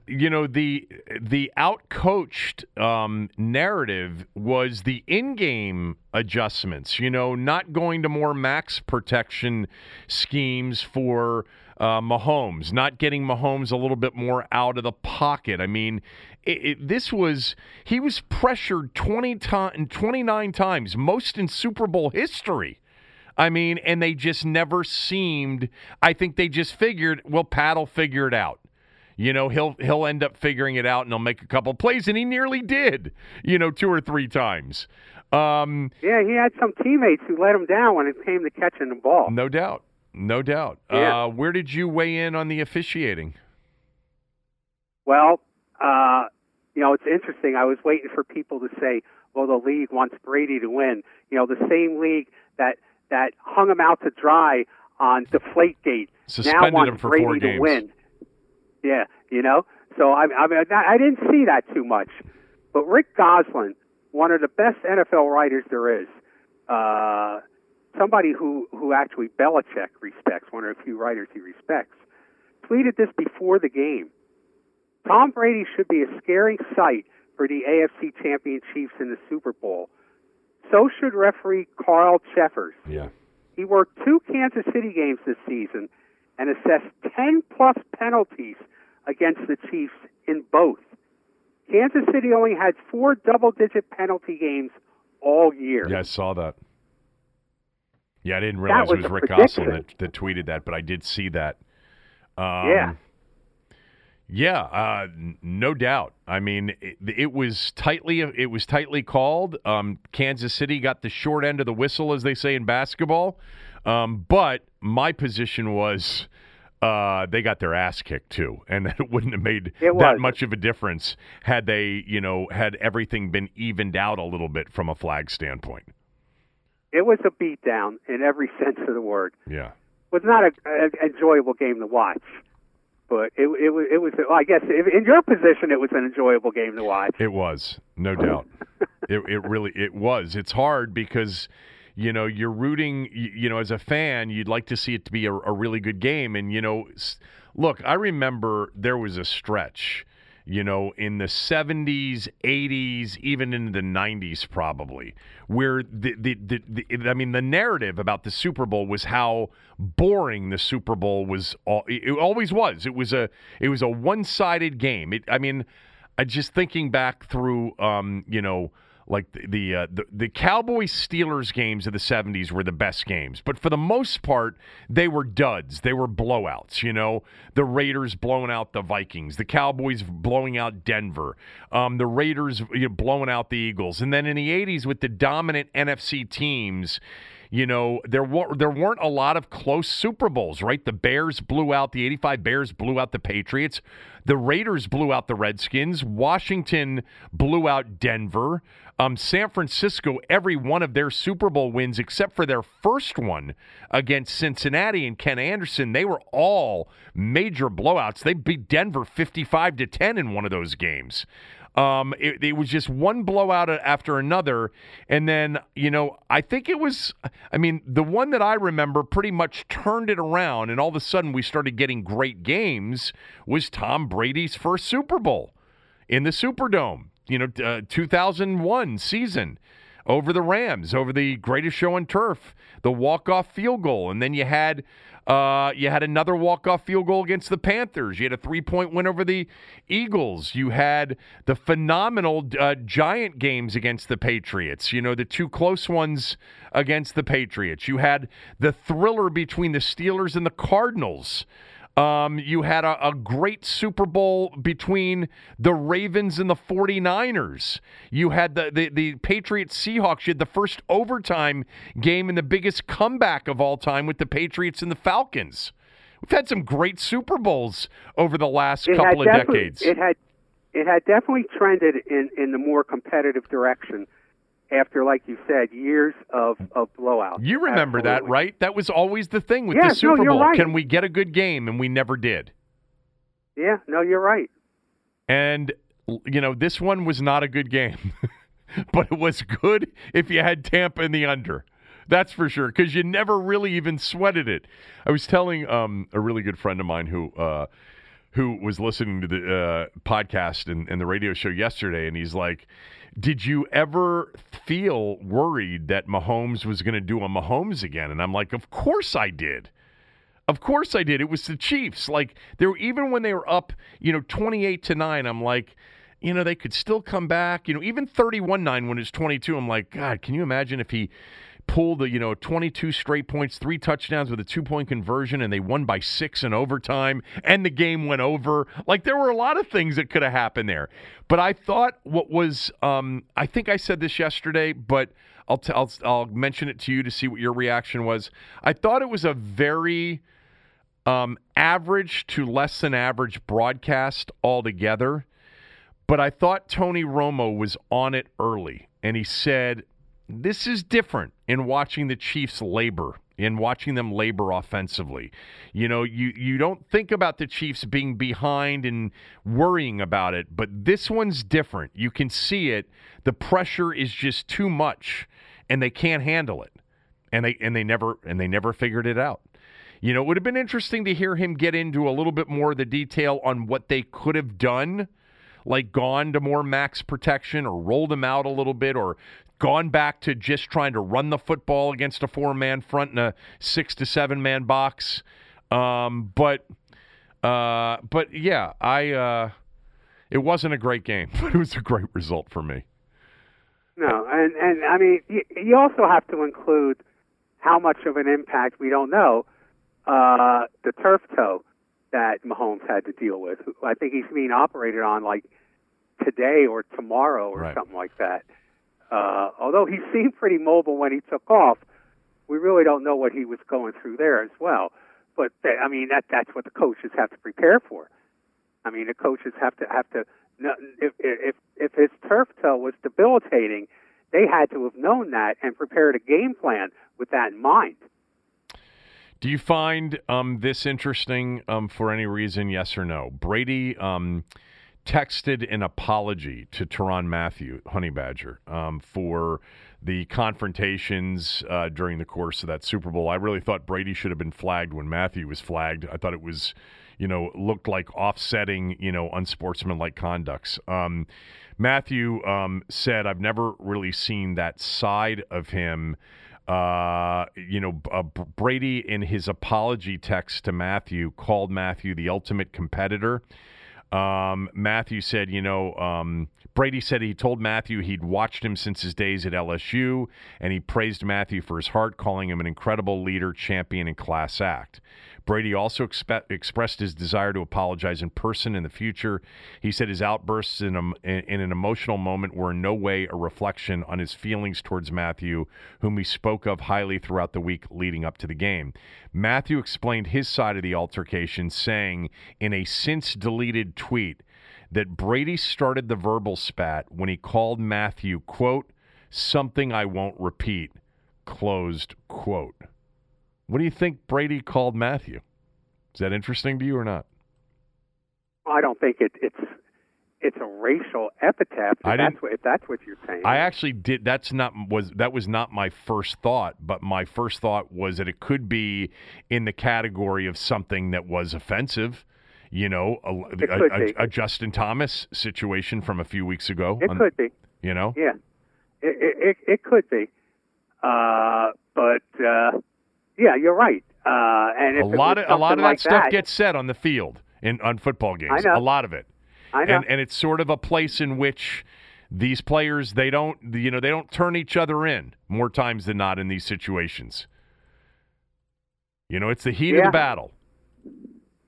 you know the the outcoached um, narrative was the in-game adjustments. You know, not going to more max protection schemes for uh, Mahomes, not getting Mahomes a little bit more out of the pocket. I mean, it, it, this was he was pressured twenty times, twenty nine times, most in Super Bowl history. I mean, and they just never seemed. I think they just figured, well, Pat will figure it out. You know, he'll he'll end up figuring it out, and he'll make a couple plays, and he nearly did. You know, two or three times. Um, Yeah, he had some teammates who let him down when it came to catching the ball. no doubt, No doubt. Yeah. Uh, where did you weigh in on the officiating? Well, uh, you know, it's interesting. I was waiting for people to say, "Well, the league wants Brady to win." You know, the same league that that hung him out to dry on Deflategate now Suspended wants him for Brady four to games. win. Yeah, you know. So I, I mean, I I didn't see that too much, but Rick Gosselin, one of the best NFL writers there is, uh, somebody who who actually Belichick respects, one of the few writers he respects, tweeted this before the game. Tom Brady should be a scary sight for the AFC champion Chiefs in the Super Bowl. So should referee Carl Cheffers. Yeah. He worked two Kansas City games this season and assessed 10 plus penalties against the Chiefs in both. Kansas City only had four double digit penalty games all year. Yeah, I saw that. Yeah, I didn't realize was it was Rick Gosselin that, that tweeted that, but I did see that. Um, Yeah. Yeah, uh, no doubt. I mean, it, it was tightly it was tightly called. Um, Kansas City got the short end of the whistle, as they say in basketball. Um, but my position was uh, they got their ass kicked too, [laughs] and that it wouldn't have made It that much of a difference had they, you know, had everything been evened out a little bit from a flag standpoint. It was a beatdown in every [laughs] sense of the word. Yeah. It was not an enjoyable game to watch, but it, it was. It was. Well, I guess in your position, it was an enjoyable game to watch. It was, no [laughs] doubt. it it really it was. It's hard because you know you're rooting. You, you know, as a fan, you'd like to see it to be a, a really good game. And you know, look, I remember there was a stretch. You know, in the 70s, 80s, even in the 90s, probably, where the, the, the, the I mean, the narrative about the Super Bowl was how boring the Super Bowl was. It always was. It was a it was a one sided game. It, I mean, I just thinking back through, um, you know, like the the, uh, the the Cowboys Steelers games of the '70s were the best games, but for the most part, they were duds. They were blowouts. You know, the Raiders blowing out the Vikings, the Cowboys blowing out Denver, um, the Raiders you know, blowing out the Eagles, and then in the '80s with the dominant NFC teams. You know, there were there weren't a lot of close Super Bowls, right? The Bears blew out the 85 Bears blew out the Patriots. The Raiders blew out the Redskins. Washington blew out Denver. Um, San Francisco, every one of their Super Bowl wins, except for their first one against Cincinnati and Ken Anderson, they were all major blowouts. They beat Denver 55 to 10 in one of those games. Um, it, it was just one blowout after another. And then, you know, I think it was, I mean, the one that I remember pretty much turned it around, and all of a sudden we started getting great games was Tom Brady's first Super Bowl in the Superdome, you know, uh, 2001 season over the Rams, over the greatest show on turf, the walk-off field goal, and then you had uh, you had another walk-off field goal against the Panthers. You had a three-point win over the Eagles. You had the phenomenal uh, giant games against the Patriots. You know, the two close ones against the Patriots. You had the thriller between the Steelers and the Cardinals. Um, you had a, a great Super Bowl between the Ravens and the 49ers. You had the, the, the Patriots Seahawks. You had the first overtime game and the biggest comeback of all time with the Patriots and the Falcons. We've had some great Super Bowls over the last It couple of decades. It had it had definitely trended in in the more competitive direction after, like you said, years of of blowouts. you remember that, right? That was always the thing with Yeah, the Super you're Bowl. right. Can we get a good game? And we never did. Yeah, no, you're right. And you know, this one was not a good game, [laughs] but it was good if you had Tampa in the under. That's for sure, because you never really even sweated it. I was telling um, a really good friend of mine who uh, who was listening to the uh, podcast and, and the radio show yesterday, and he's like, "Did you ever feel worried that Mahomes was going to do a Mahomes again?" And I'm like, "Of course I did." Of course I did. It was the Chiefs. Like they were even when they were up, you know, 28 to 9, I'm like, you know, they could still come back. You know, even 31-9 when it's 22, I'm like, god, can you imagine if he pulled the you know 22 straight points, three touchdowns with a two point conversion, and they won by six in overtime, and the game went over. Like there were a lot of things that could have happened there. But I thought what was um, I think I said this yesterday, but I'll, t- I'll I'll mention it to you to see what your reaction was. I thought it was a very um, average to less than average broadcast altogether. But I thought Tony Romo was on it early, and he said, This is different in watching the Chiefs labor, in watching them labor offensively. You know, you, you don't think about the Chiefs being behind and worrying about it, but this one's different. You can see it. The pressure is just too much, and they can't handle it. And they and they never and they never figured it out. You know, it would have been interesting to hear him get into a little bit more of the detail on what they could have done, like gone to more max protection or rolled him out a little bit or gone back to just trying to run the football against a four man front in a six to seven man box. Um, but uh, but yeah, I uh, it wasn't a great game, [laughs] but it was a great result for me. No, and and I mean, you, you also have to include how much of an impact we don't know uh, the turf toe that Mahomes had to deal with. I think he's being operated on like today or tomorrow or Right. something like that. Uh, although he [laughs] seemed pretty mobile when he took off, we really don't know what he was going through there as well. But th- I mean, that that's what the coaches have to prepare for. I mean, the coaches have to have to. If if if his turf toe was debilitating, they had to have known that and prepared a game plan with that in mind. Do you find um, this interesting um, for any reason? Yes or no? Brady um, texted an apology to Tyrann Mathieu, Honey Badger, um, for the confrontations uh, during the course of that Super Bowl. I really thought Brady should have been flagged when Mathieu was flagged. I thought it was, you know, looked like offsetting, you know, unsportsmanlike conducts. Um, Mathieu um, said, "I've never really seen that side of him." Uh, you know, uh, Brady in his apology text to Mathieu called Mathieu the ultimate competitor. Um, Mathieu said, you know, um, Brady said he told Mathieu he'd watched him since his days at LSU, and he praised Mathieu for his heart, calling him an incredible leader, champion, and class act. Brady also expe- expressed his desire to apologize in person in the future. He said his outbursts in, a, in, in an emotional moment were in no way a reflection on his feelings towards Mathieu, whom he spoke of highly throughout the week leading up to the game. Mathieu explained his side of the altercation, saying in a since deleted tweet that Brady started the verbal spat when he called Mathieu, quote, something I won't repeat, closed quote. What do you think Brady called Mathieu? Is that interesting to you or not? I don't think it, it's it's a racial epithet. If I that's what, if that's what you're saying. I actually did. That's not was that was not my first thought, but my first thought was that it could be in the category of something that was offensive. You know, a, a- a- a Justin Thomas situation from a few weeks ago. it on- could be. You know, Yeah, it it, it, it could be. Uh, but uh, yeah, you're right. Uh, and a lot of a lot of something that like stuff that, gets said on the field in on football games. A lot of it. I know. and and it's sort of a place in which these players they don't you know they don't turn each other in more times than not in these situations. You know, it's the heat of the battle.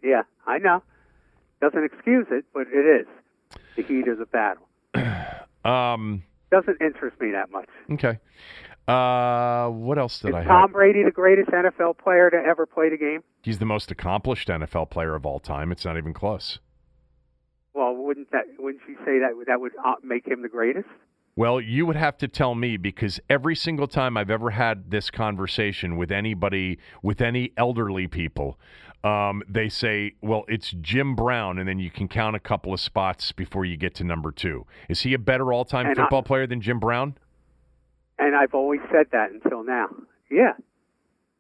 yeah, I know. Doesn't excuse it, but it is the heat of the battle. [clears throat] Um, Doesn't interest me that much. okay. Uh, what else did Is I have? Tom Brady the greatest NFL player to ever play the game? He's the most accomplished NFL player of all time. It's not even close. Well, wouldn't that wouldn't you say that that would uh, make him the greatest? Well, you would have to tell me because every single time I've ever had this conversation with anybody, with any elderly people, um, they say, well, it's Jim Brown, and then you can count a couple of spots before you get to number two. Is he a better all time And I- football player than Jim Brown? And I've always said that until now. Yeah.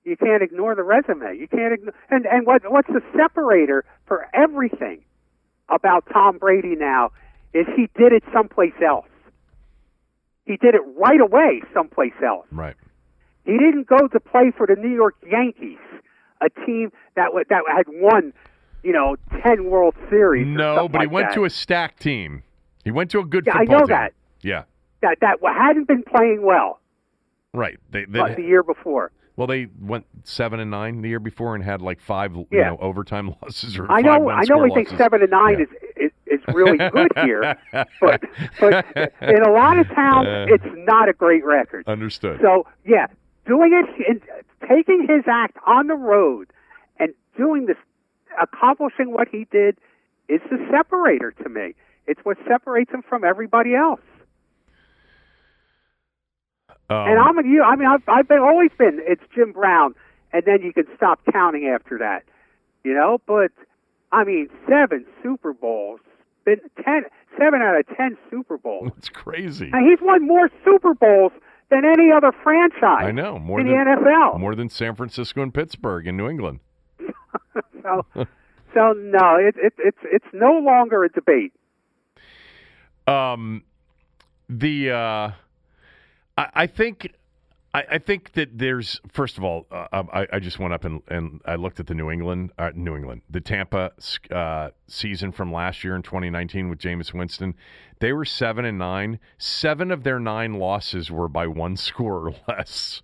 You can't ignore the resume. You can't ignore and and what what's the separator for everything about Tom Brady now is he did it someplace else. He did it right away someplace else. Right. He didn't go to play for the New York Yankees, a team that wa- that had won, you know, 10 World Series. No, but he like went that. to a stacked team. He went to a good Yeah, I know team. that. Yeah. That that hadn't been playing well. Right. They, they the year before. well, they went seven and nine the year before and had like five, you know, overtime [laughs] losses or I know. I know. We think seven and nine Yeah. is, is is really good here, [laughs] but but in a lot of towns, Uh. it's not a great record. Understood. So yeah, doing it, in, taking his act on the road, and doing this, accomplishing what he did, is the separator to me. It's what separates him from everybody else. Um, and I'm a you. I mean, I've, I've been always been. It's Jim Brown, and then you can stop counting after that. You know, but I mean, seven Super Bowls, been ten, seven out of ten Super Bowls. it's crazy. And he's won more Super Bowls than any other franchise. I know more in than the NFL. more than San Francisco and Pittsburgh and New England. [laughs] So, so no, it, it, it's it's no longer a debate. [laughs] Um, the uh, I, I think. I, think that there's first of all, uh, I, I just went up and, and I looked at the New England, uh, New England, the Tampa uh, season from last year in 2019 with Jameis Winston. They were seven and nine. Seven of their nine losses were by one [laughs] score or less.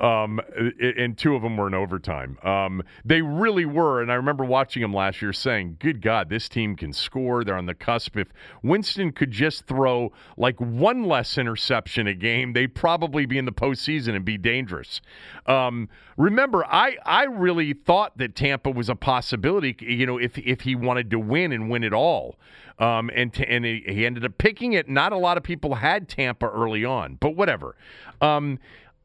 Um, and two of them were in overtime. Um, they really were, and I remember watching them last year, saying, "Good God, this team can score. They're on the cusp. If Winston could just throw like one less interception a game, they'd probably be in the postseason and be dangerous." Um, remember, I I really thought that Tampa was a possibility. You know, if if he wanted to win and win it all. Um, and t- and he, he ended up picking it. Not a lot of people had Tampa early on, but whatever. Um,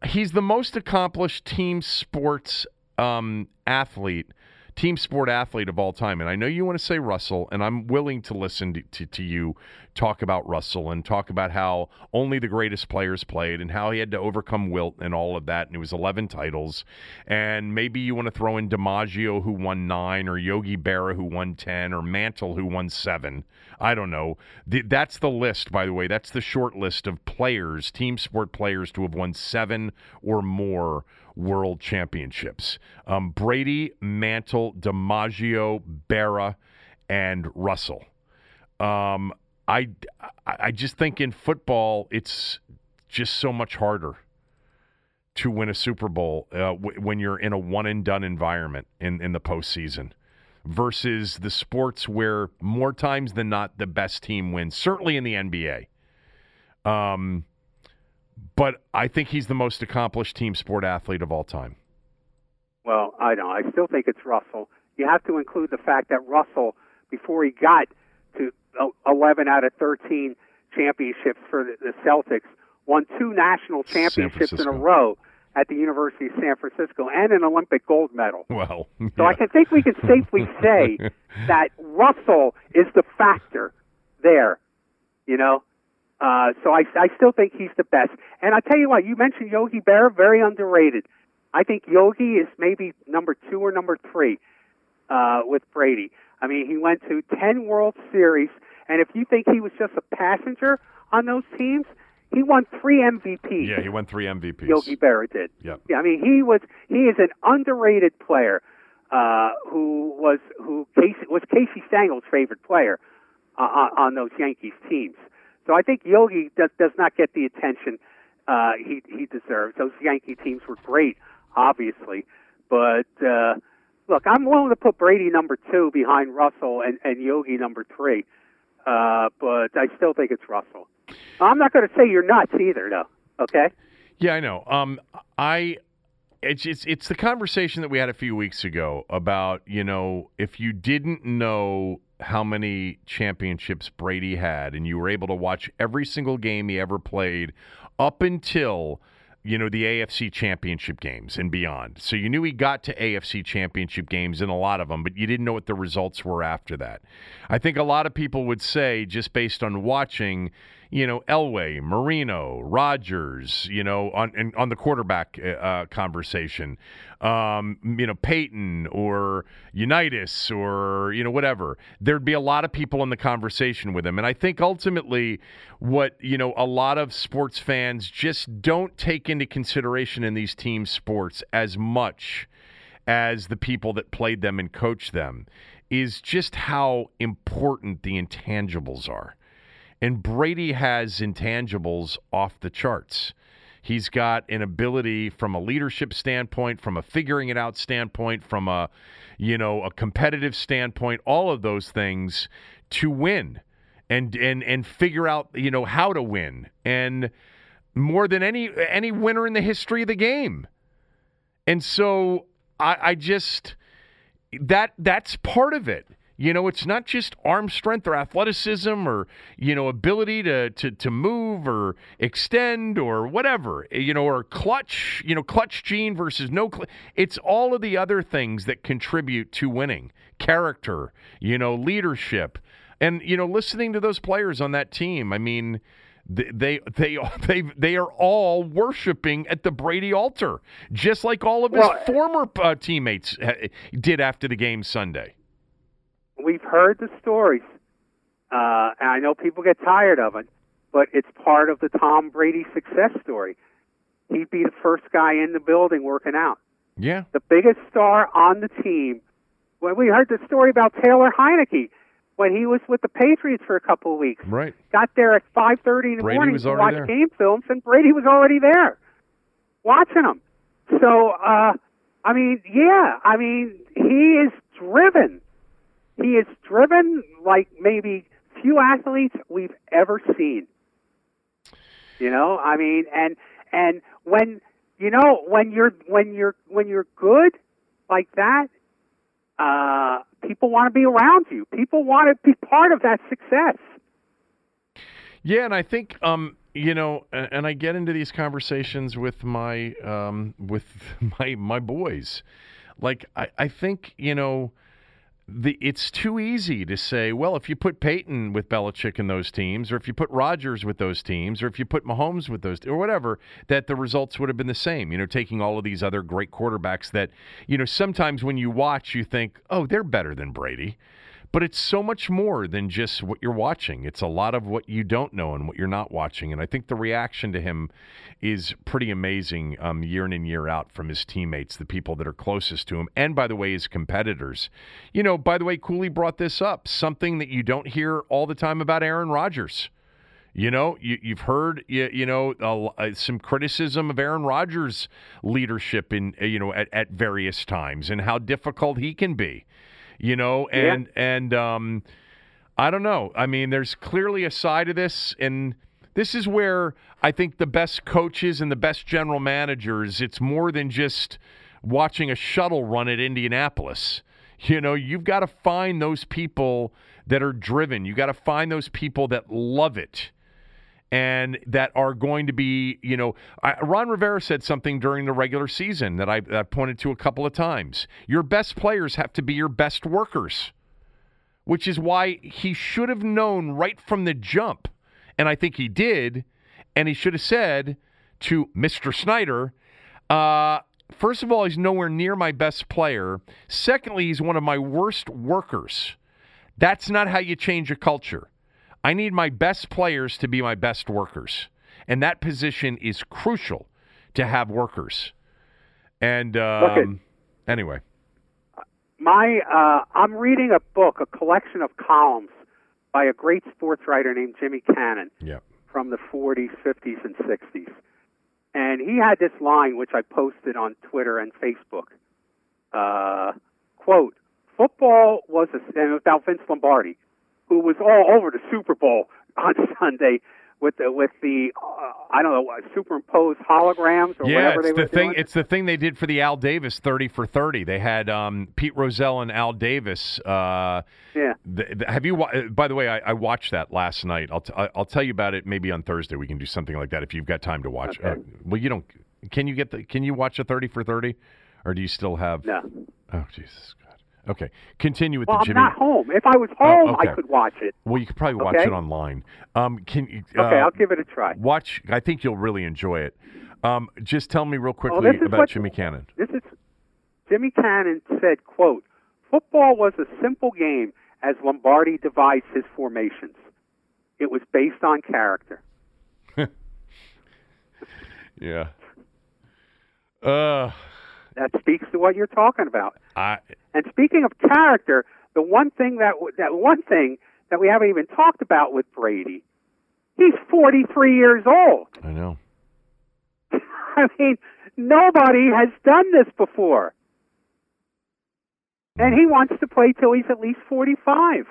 he's the most accomplished team sports um, athlete, team sport athlete of all time. And I know you want to say Russell, and I'm willing to listen to, to, to you talk about Russell and talk about how only the greatest players played and how he had to overcome Wilt and all of that. And it was 11 titles. And maybe you want to throw in DiMaggio, who won nine, or Yogi Berra, who won 10, or Mantle, who won seven. I don't know. The, that's the list, by the way. That's the short list of players, team sport players, to have won seven or more world championships. Um, Brady, Mantle, DiMaggio, Berra, and Russell. Um, I, I just think in football it's just so much harder to win a Super Bowl uh, w- when you're in a one and done environment in, in the postseason versus the sports where more times than not the best team wins. Certainly in the NBA. Um, but I think he's the most accomplished team sport athlete of all time. Well, I don't. I still think it's Russell. You have to include the fact that Russell, before he got to uh, 11 out of 13 championships for the, the Celtics, won two national championships in a row at the University of San Francisco and an Olympic gold medal. Well, So I can think we can safely [laughs] say that Russell is the factor there. You know, uh, so I, I still think he's the best. And I tell you what, you mentioned Yogi Berra, very underrated. I think Yogi is maybe number two or number three uh, with Brady. I mean, he went to ten World Series, and if you think he was just a passenger on those teams, he won three MVPs. yeah, he won three MVPs. Yogi Berra did. Yep. Yeah, I mean he was he is an underrated player uh, who was who Casey was Casey Stengel's favorite player uh, on, on those Yankees teams. So I think Yogi does does not get the attention uh, he he deserves. Those Yankee teams were great, obviously, but uh, look, I'm willing to put Brady number two behind Russell and, and Yogi number three, uh, but I still think it's Russell. I'm not going to say you're nuts either, though. Okay. Yeah, I know. Um, I it's it's it's the conversation that we had a few weeks ago about you know if you didn't know how many championships Brady had and you were able to watch every single game he ever played up until you know the AFC championship games and beyond. So you knew he got to AFC championship games in a lot of them, but you didn't know what the results were after that. I think a lot of people would say just based on watching you know, Elway, Marino, Rodgers, you know, on on the quarterback uh, conversation, um, you know, Peyton or Unitas or you know whatever. There'd be a lot of people in the conversation with him, and I think ultimately, what you know, a lot of sports fans just don't take into consideration in these team sports as much as the people that played them and coached them is just how important the intangibles are. And Brady has intangibles off the charts. He's got an ability from a leadership standpoint, from a figuring it out standpoint, from a you know a competitive standpoint, all of those things to win and and and figure out you know how to win and more than any any winner in the history of the game. And so I, I just that that's part of it. You know, it's not just arm strength or athleticism or, you know, ability to, to, to move or extend or whatever, you know, or clutch, you know, clutch gene versus no. Cl- it's all of the other things that contribute to winning character, you know, leadership. And, you know, listening to those players on that team, I mean, they they they [laughs] they are all worshiping at the Brady altar, just like all of his well, former uh, teammates uh, did after the game Sunday. We've heard the stories, uh, and I know people get tired of it, but it's part of the Tom Brady success story. He'd be the first guy in the building working out. Yeah, the biggest star on the team. When we heard the story about Taylor Heinicke, when he was with the Patriots for a couple of weeks. Right. Got there at 5:30 in the Brady morning to watch there. game films, and Brady was already there, watching them. So, uh, I mean, yeah, I mean, he is driven. He is driven like maybe few athletes we've ever seen. You know, I mean, and and when you know when you're when you're when you're good like that, uh, people want to be around you. People want to be part of that success. Yeah, and I think um, you know, and, I get into these conversations with my um, with [laughs] my my boys. Like I, I think you know the it's too easy to say, well, if you put Peyton with Belichick in those teams, or if you put Rodgers with those teams, or if you put Mahomes with those, or whatever, that the results would have been the same. You know, taking all of these other great quarterbacks that, you know, sometimes when you watch, you think, oh, they're better than Brady. But it's so much more than just what you're watching. It's a lot of what you don't know and what you're not watching. And I think the reaction to him is pretty amazing um, year in and year out from his teammates, the people that are closest to him, and by the way, his competitors. You know, by the way, Cooley brought this up something that you don't hear all the time about Aaron Rodgers. You know, you, have heard you, you know uh, some criticism of Aaron Rodgers' leadership in you know at, at various times and how difficult he can be you know, and yeah. and um, I don't know. I mean, there's clearly a side of this, and this is where I think the best coaches and the best general managers. It's more than just watching a shuttle run at Indianapolis. You know, you've got to find those people that are driven. You got to find those people that love it and that are going to be, you know, I, Ron Rivera said something during the regular season that I, I pointed to a couple of times. Your best players have to be your best workers, which is why he should have known right from the jump, and I think he did, and he should have said to Mr. Snyder, uh, first of all, he's nowhere near my best player. Secondly, he's one of my worst workers. That's not how you change a culture. I need my best players to be my best workers. And that position is crucial to have workers. And um, anyway. My uh, I'm reading a book, a collection of columns by a great sports writer named Jimmy Cannon yeah. from the 40s, 50s, and 60s. And he had this line, which I posted on Twitter and Facebook. Uh, quote, football was a, and about Vince Lombardi who was all over the Super Bowl on [laughs] Sunday with the with the uh, I don't know superimposed holograms or yeah, whatever they were the thing. Doing. It's the thing they did for the Al Davis thirty for thirty. They had um, Pete Rozelle and Al Davis. Uh, yeah. The, the, have you? By the way, I, I, watched that last night. I'll t- I'll tell you about it maybe on Thursday. We can do something like that if you've got time to watch. Okay. Uh, well, you don't. Can you get the? Can you watch a thirty for thirty, or do you still have? No. Oh Jesus. Okay, continue with well, the Jimmy. I'm not home. If I was oh, home, oh, okay. I could watch it. Well, you could probably watch okay? it online. Um, can uh, okay? I'll give it a try. Watch. I think you'll really enjoy it. Um, just tell me real quickly about what, Jimmy Cannon. This is Jimmy Cannon said, "quote Football was a simple game as Lombardi devised his formations. It was based on character." [laughs] yeah. Uh that speaks to what you're talking about. I, and speaking of character, the one thing that that one thing that we haven't even talked about with Brady, he's 43 years old. I know. [laughs] I mean, nobody has done this before. And he wants to play till he's at least 45.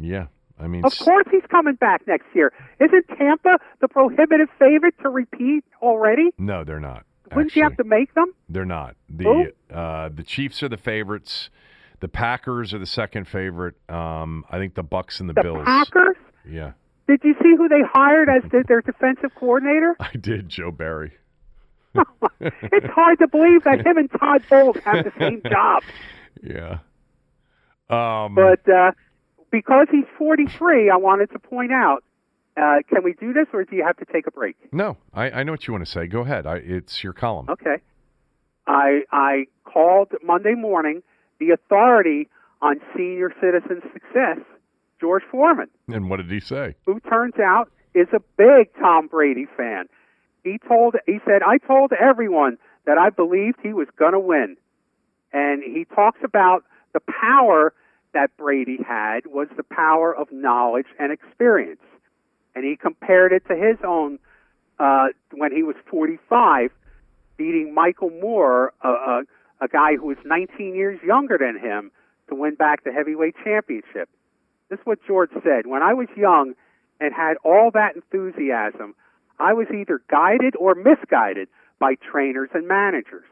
Yeah. I mean, Of course he's coming back next year. Isn't Tampa the prohibitive favorite to repeat already? no, they're not. Wouldn't you have to make them? They're not. The uh, the Chiefs are the favorites. The Packers are the second favorite. Um, I think the Bucs and the, The Bills. Packers? Yeah, Did you see who they hired as the, their defensive coordinator? [laughs] I did. Joe Barry. [laughs] it's hard to believe that him and Todd Bowles have the same [laughs] job. Yeah. Um, But uh, because he's 43, I wanted to point out uh, can we do this or do you have to take a break? no, I, I know what you want to say. Go ahead. I, it's your column. Okay. I I called Monday morning the authority on senior citizen success, George Foreman, And what did he say? who turns out is a big Tom Brady fan. He told he said I told everyone that I believed he was going to win. And he talks about the power that Brady had was the power of knowledge and experience. And he compared it to his own uh, when he was 45, beating Michael Moorer, a, a, a guy who was 19 years younger than him, to win back the heavyweight championship. This is what George said. When I was young and had all that enthusiasm, I was either guided or misguided by trainers and managers.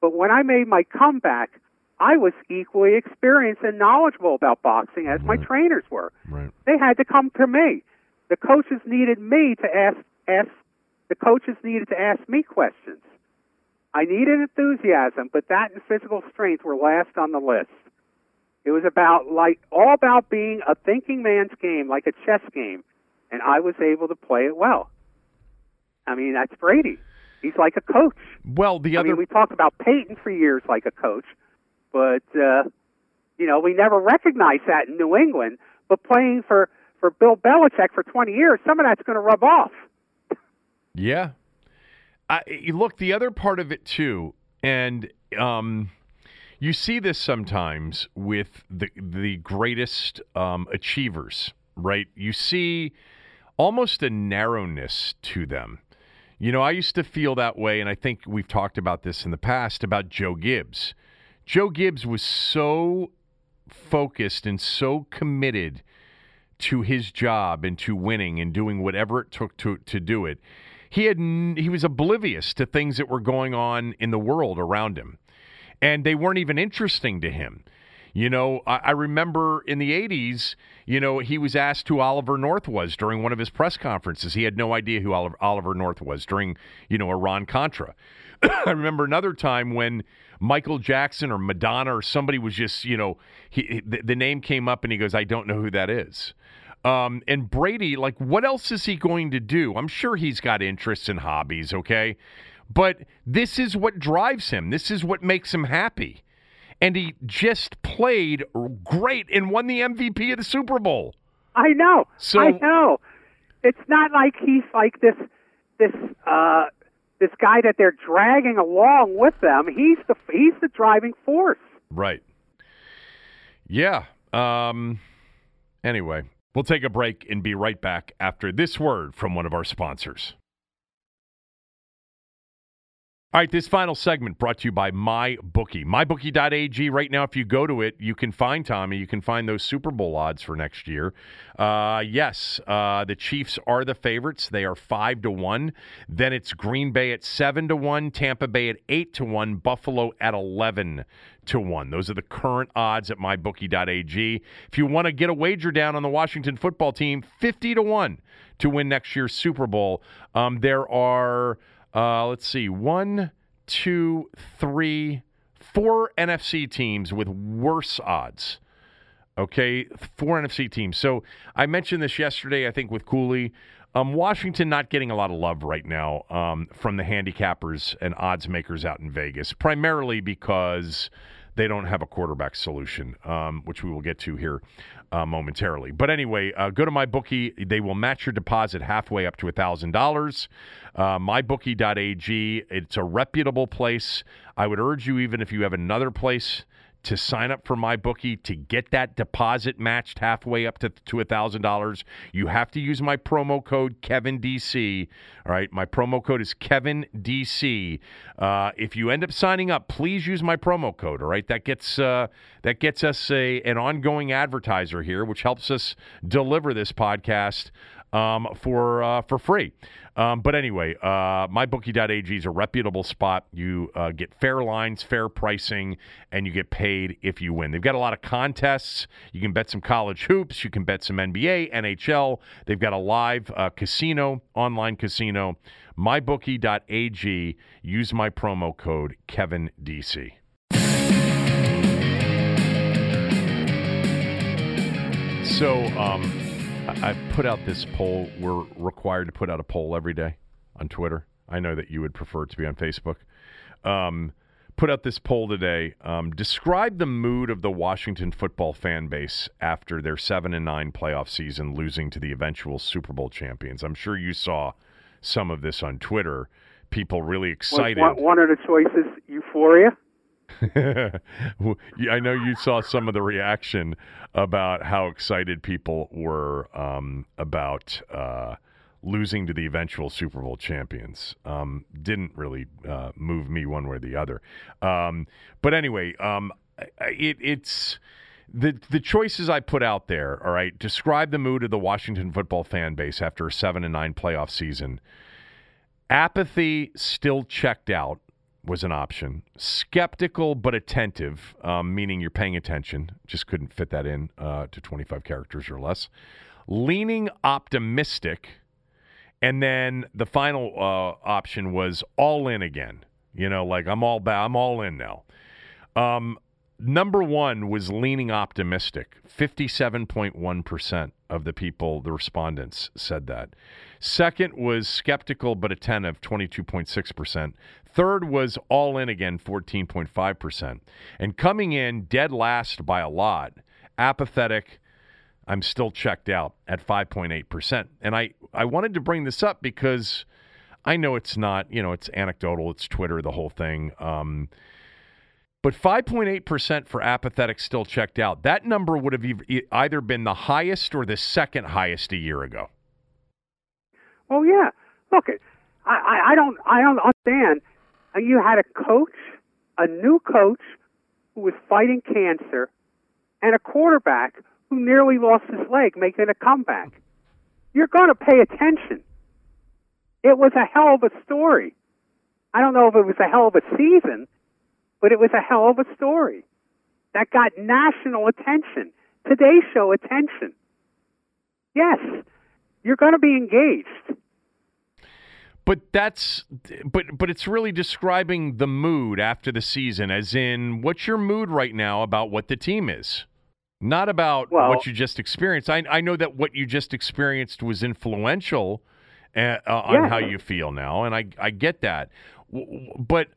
But when I made my comeback, I was equally experienced and knowledgeable about boxing as my trainers were. Right. They had to come to me. The coaches needed me to ask ask the coaches needed to ask me questions. I needed enthusiasm, but that and physical strength were last on the list. It was about like all about being a thinking man's game, like a chess game, and I was able to play it well. I mean, that's Brady. He's like a coach. Well, the other I mean, we talked about Peyton for years like a coach, but uh, you know, we never recognized that in New England. But playing for for Bill Belichick for 20 years, some of that's going to rub off. Yeah. I, look, the other part of it too, and um, you see this sometimes with the the greatest um, achievers, right? You see almost a narrowness to them. You know, I used to feel that way, and I think we've talked about this in the past about Joe Gibbs. Joe Gibbs was so focused and so committed to his job and to winning and doing whatever it took to to do it. He had he was oblivious to things that were going on in the world around him, and they weren't even interesting to him. You know, I, I remember in the '80s, you know, he was asked who Oliver North was during one of his press conferences. He had no idea who Oliver, Oliver North was during, you know, Iran Contra. [coughs] I remember another time when Michael Jackson or Madonna or somebody was just, you know, he, the, the name came up and he goes, I don't know who that is. Um, and Brady, like, what else is he going to do? I'm sure he's got interests and hobbies, okay? But this is what drives him. This is what makes him happy. And he just played great and won the MVP of the Super Bowl. I know. So- I know. It's not like he's like this this uh this guy that they're dragging along with them. He's the he's the driving force. Right. Yeah. Um, anyway, we'll take a break and be right back after this word from one of our sponsors. All right, this final segment brought to you by MyBookie. MyBookie.ag. Right now, if you go to it, you can find Tommy. You can find those Super Bowl odds for next year. Uh, yes, uh, the Chiefs are the favorites. They are five to one. Then it's Green Bay at seven to one, Tampa Bay at eight to one, Buffalo at eleven to one. Those are the current odds at MyBookie.ag. If you want to get a wager down on the Washington football team, fifty to one to win next year's Super Bowl. Um, there are. Uh, let's see, one, two, three, four NFC teams with worse odds. Okay, four NFC teams. So I mentioned this yesterday, I think, with Cooley. Um, Washington not getting a lot of love right now um, from the handicappers and odds makers out in Vegas, primarily because they don't have a quarterback solution, um, which we will get to here uh, momentarily. But anyway, uh, go to my bookie. They will match your deposit halfway up to $1,000. Uh, mybookie.ag. It's a reputable place. I would urge you, even if you have another place to sign up for my bookie to get that deposit matched halfway up to to thousand dollars, you have to use my promo code Kevin DC. All right, my promo code is Kevin DC. Uh, if you end up signing up, please use my promo code. All right, that gets uh, that gets us a an ongoing advertiser here, which helps us deliver this podcast um, for uh, for free. Um, but anyway, uh, mybookie.ag is a reputable spot. You uh, get fair lines, fair pricing, and you get paid if you win. They've got a lot of contests. You can bet some college hoops. You can bet some NBA, NHL. They've got a live uh, casino, online casino. Mybookie.ag. Use my promo code KevinDC. So, um, I- put out this poll. We're required to put out a poll every day on Twitter. I know that you would prefer it to be on Facebook. Um, put out this poll today. Um, describe the mood of the Washington football fan base after their seven and nine playoff season, losing to the eventual Super Bowl champions. I'm sure you saw some of this on Twitter. People really excited. One, one of the choices, euphoria. [laughs] I know you saw some of the reaction about how excited people were um, about uh, losing to the eventual Super Bowl champions. Um, didn't really uh, move me one way or the other. Um, but anyway, um, it, it's the the choices I put out there. All right, describe the mood of the Washington football fan base after a seven and nine playoff season. Apathy still checked out was an option. Skeptical but attentive, um, meaning you're paying attention. Just couldn't fit that in uh, to 25 characters or less. Leaning optimistic. And then the final uh, option was all in again. You know, like I'm all ba- I'm all in now. Um, number one was leaning optimistic. 57.1% of the people, the respondents, said that. Second was skeptical but attentive, 22.6%. Third was all in again, 14.5%. And coming in dead last by a lot, apathetic, I'm still checked out at 5.8%. And I, I wanted to bring this up because I know it's not, you know, it's anecdotal, it's Twitter, the whole thing. Um, but 5.8% for apathetic still checked out. That number would have either been the highest or the second highest a year ago. Oh yeah. Look, I, I, I don't I don't understand. Uh, you had a coach, a new coach who was fighting cancer, and a quarterback who nearly lost his leg making a comeback. You're going to pay attention. It was a hell of a story. I don't know if it was a hell of a season, but it was a hell of a story that got national attention, Today Show attention. Yes, you're going to be engaged. But that's but but it's really describing the mood after the season, as in what's your mood right now about what the team is, not about well, what you just experienced. I I know that what you just experienced was influential uh, on yes. how you feel now, and I I get that, but.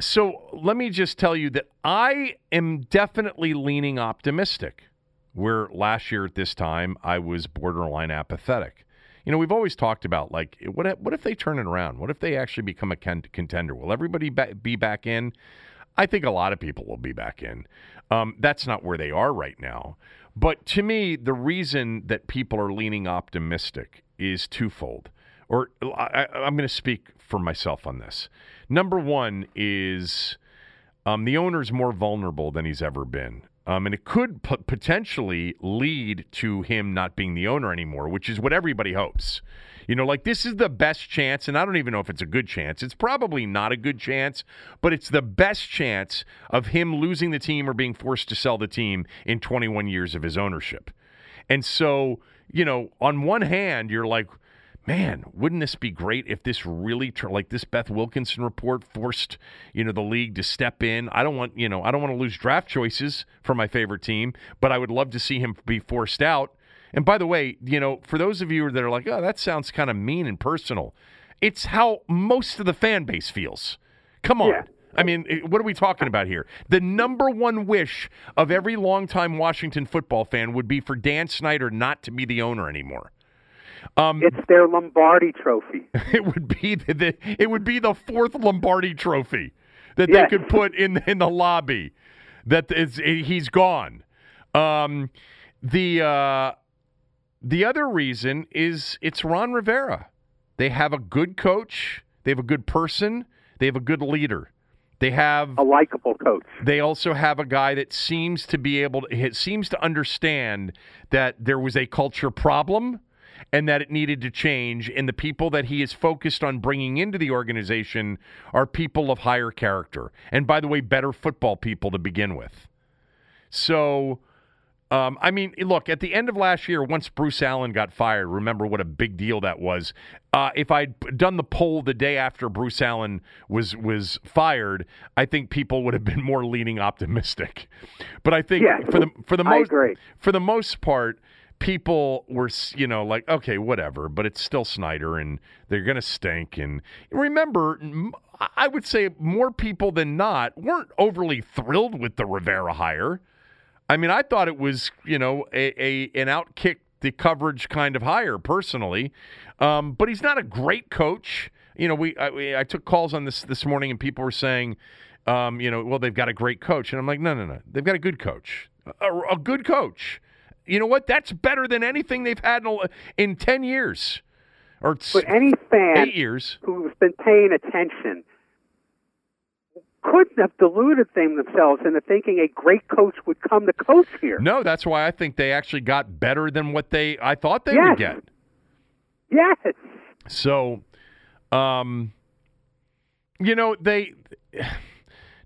So let me just tell you that I am definitely leaning optimistic. Where last year at this time I was borderline apathetic. You know, we've always talked about like what if, what if they turn it around? What if they actually become a contender? Will everybody be back in? I think a lot of people will be back in. Um, that's not where they are right now. But to me, the reason that people are leaning optimistic is twofold. Or I, am going to speak for myself on this. Number one is um, the owner's more vulnerable than he's ever been. Um, and it could p- potentially lead to him not being the owner anymore, which is what everybody hopes. You know, like this is the best chance, and I don't even know if it's a good chance. It's probably not a good chance, but it's the best chance of him losing the team or being forced to sell the team in 21 years of his ownership. And so, you know, on one hand, you're like, man, wouldn't this be great if this really tr- like this Beth Wilkinson report forced you know the league to step in? I don't want you know I don't want to lose draft choices for my favorite team, but I would love to see him be forced out. And by the way, you know, for those of you that are like, oh, that sounds kind of mean and personal, it's how most of the fan base feels. Come on. Yeah. I mean, what are we talking about here? The number one wish of every longtime Washington football fan would be for Dan Snyder not to be the owner anymore. Um, it's their Lombardi Trophy. [laughs] It would be the, the, it would be the fourth Lombardi Trophy that yes. they could put in in the lobby. That he's gone. Um, the uh, the other reason is it's Ron Rivera. They have a good coach. They have a good person. They have a good leader. They have a likable coach. They also have a guy that seems to be able to seems to understand that there was a culture problem and that it needed to change and the people that he is focused on bringing into the organization are people of higher character. And by the way, better football people to begin with. So um, I mean, look, at the end of last year, once Bruce Allen got fired, remember what a big deal that was. Uh, if I'd done the poll the day after Bruce Allen was was fired, I think people would have been more leaning optimistic. But I think yeah, for the for the most for the most part, people were you know like okay, whatever. But it's still Snyder, and they're going to stink. And remember, I would say more people than not weren't overly thrilled with the Rivera hire. I mean, I thought it was, you know, a, a an outkick the coverage kind of hire personally, um, but he's not a great coach. You know, we I, we I, took calls on this this morning, and people were saying, um, you know, well they've got a great coach, and I'm like, no, no, no, they've got a good coach, a, a good coach. You know what? That's better than anything they've had in, in ten years, or but any fan eight years who's been paying attention couldn't have deluded them themselves into thinking a great coach would come to coach here. No, that's why I think they actually got better than what they I thought they yes. would get. Yes. So, um, you know they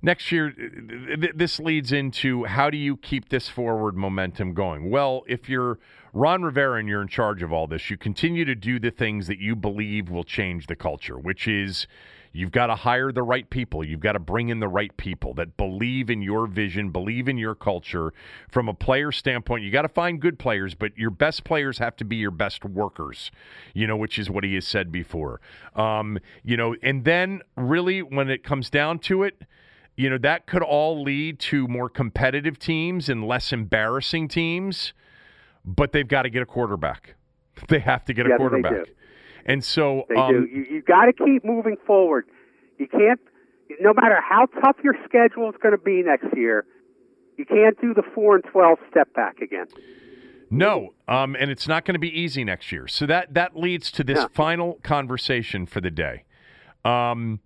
next year. Th- this leads into how do you keep this forward momentum going? Well, if you're Ron Rivera and you're in charge of all this, you continue to do the things that you believe will change the culture, which is You've got to hire the right people. You've got to bring in the right people that believe in your vision, believe in your culture. From a player standpoint, you got to find good players, but your best players have to be your best workers, you know, which is what he has said before. Um, you know, and then really when it comes down to it, you know, that could all lead to more competitive teams and less embarrassing teams, but they've got to get a quarterback. [laughs] They have to get yes, a quarterback. And so they um, do. You, you got to keep moving forward. You can't, no matter how tough your schedule is going to be next year, you can't do the four and twelve step back again. No, um, and it's not going to be easy next year. So that that leads to this yeah. final conversation for the day. Um,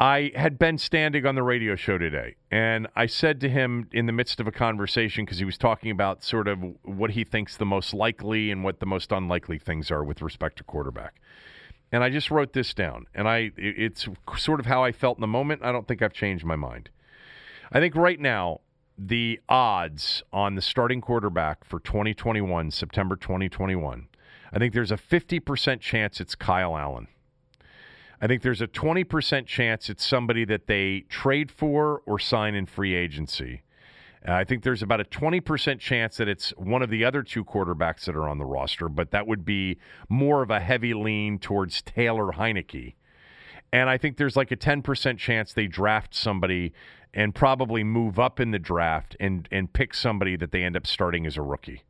I had Ben Standig on the radio show today, and I said to him in the midst of a conversation because he was talking about sort of what he thinks the most likely and what the most unlikely things are with respect to quarterback. And I just wrote this down, and I it's sort of how I felt in the moment. I don't think I've changed my mind. I think right now the odds on the starting quarterback for 2021, September 2021, I think there's a 50% chance it's Kyle Allen. I think there's a 20% chance it's somebody that they trade for or sign in free agency. Uh, I think there's about a 20% chance that it's one of the other two quarterbacks that are on the roster, but that would be more of a heavy lean towards Taylor Heinicke. And I think there's like a 10% chance they draft somebody and probably move up in the draft and, and pick somebody that they end up starting as a rookie.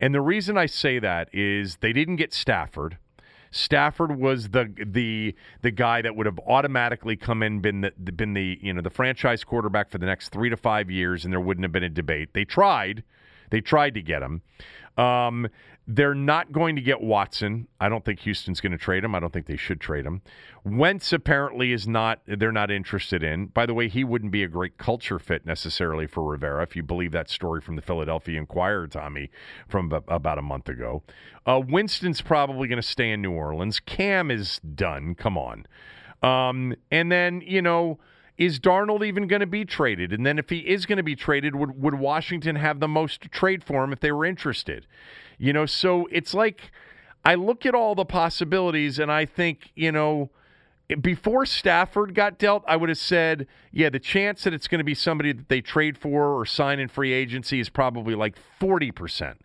And the reason I say that is they didn't get Stafford. Stafford was the the the guy that would have automatically come in been the been the you know the franchise quarterback for the next three to five years, and there wouldn't have been a debate. They tried, they tried to get him. Um, they're not going to get Watson. I don't think Houston's going to trade him. I don't think they should trade him. Wentz apparently is not. They're not interested in. By the way, he wouldn't be a great culture fit necessarily for Rivera if you believe that story from the Philadelphia Inquirer, Tommy, from about a month ago. Uh, Winston's probably going to stay in New Orleans. Cam is done. Come on. Um, and then you know is Darnold even going to be traded? And then if he is going to be traded, would, would Washington have the most to trade for him if they were interested? You know, so it's like I look at all the possibilities and I think, you know, before Stafford got dealt, I would have said, yeah, the chance that it's going to be somebody that they trade for or sign in free agency is probably like 40%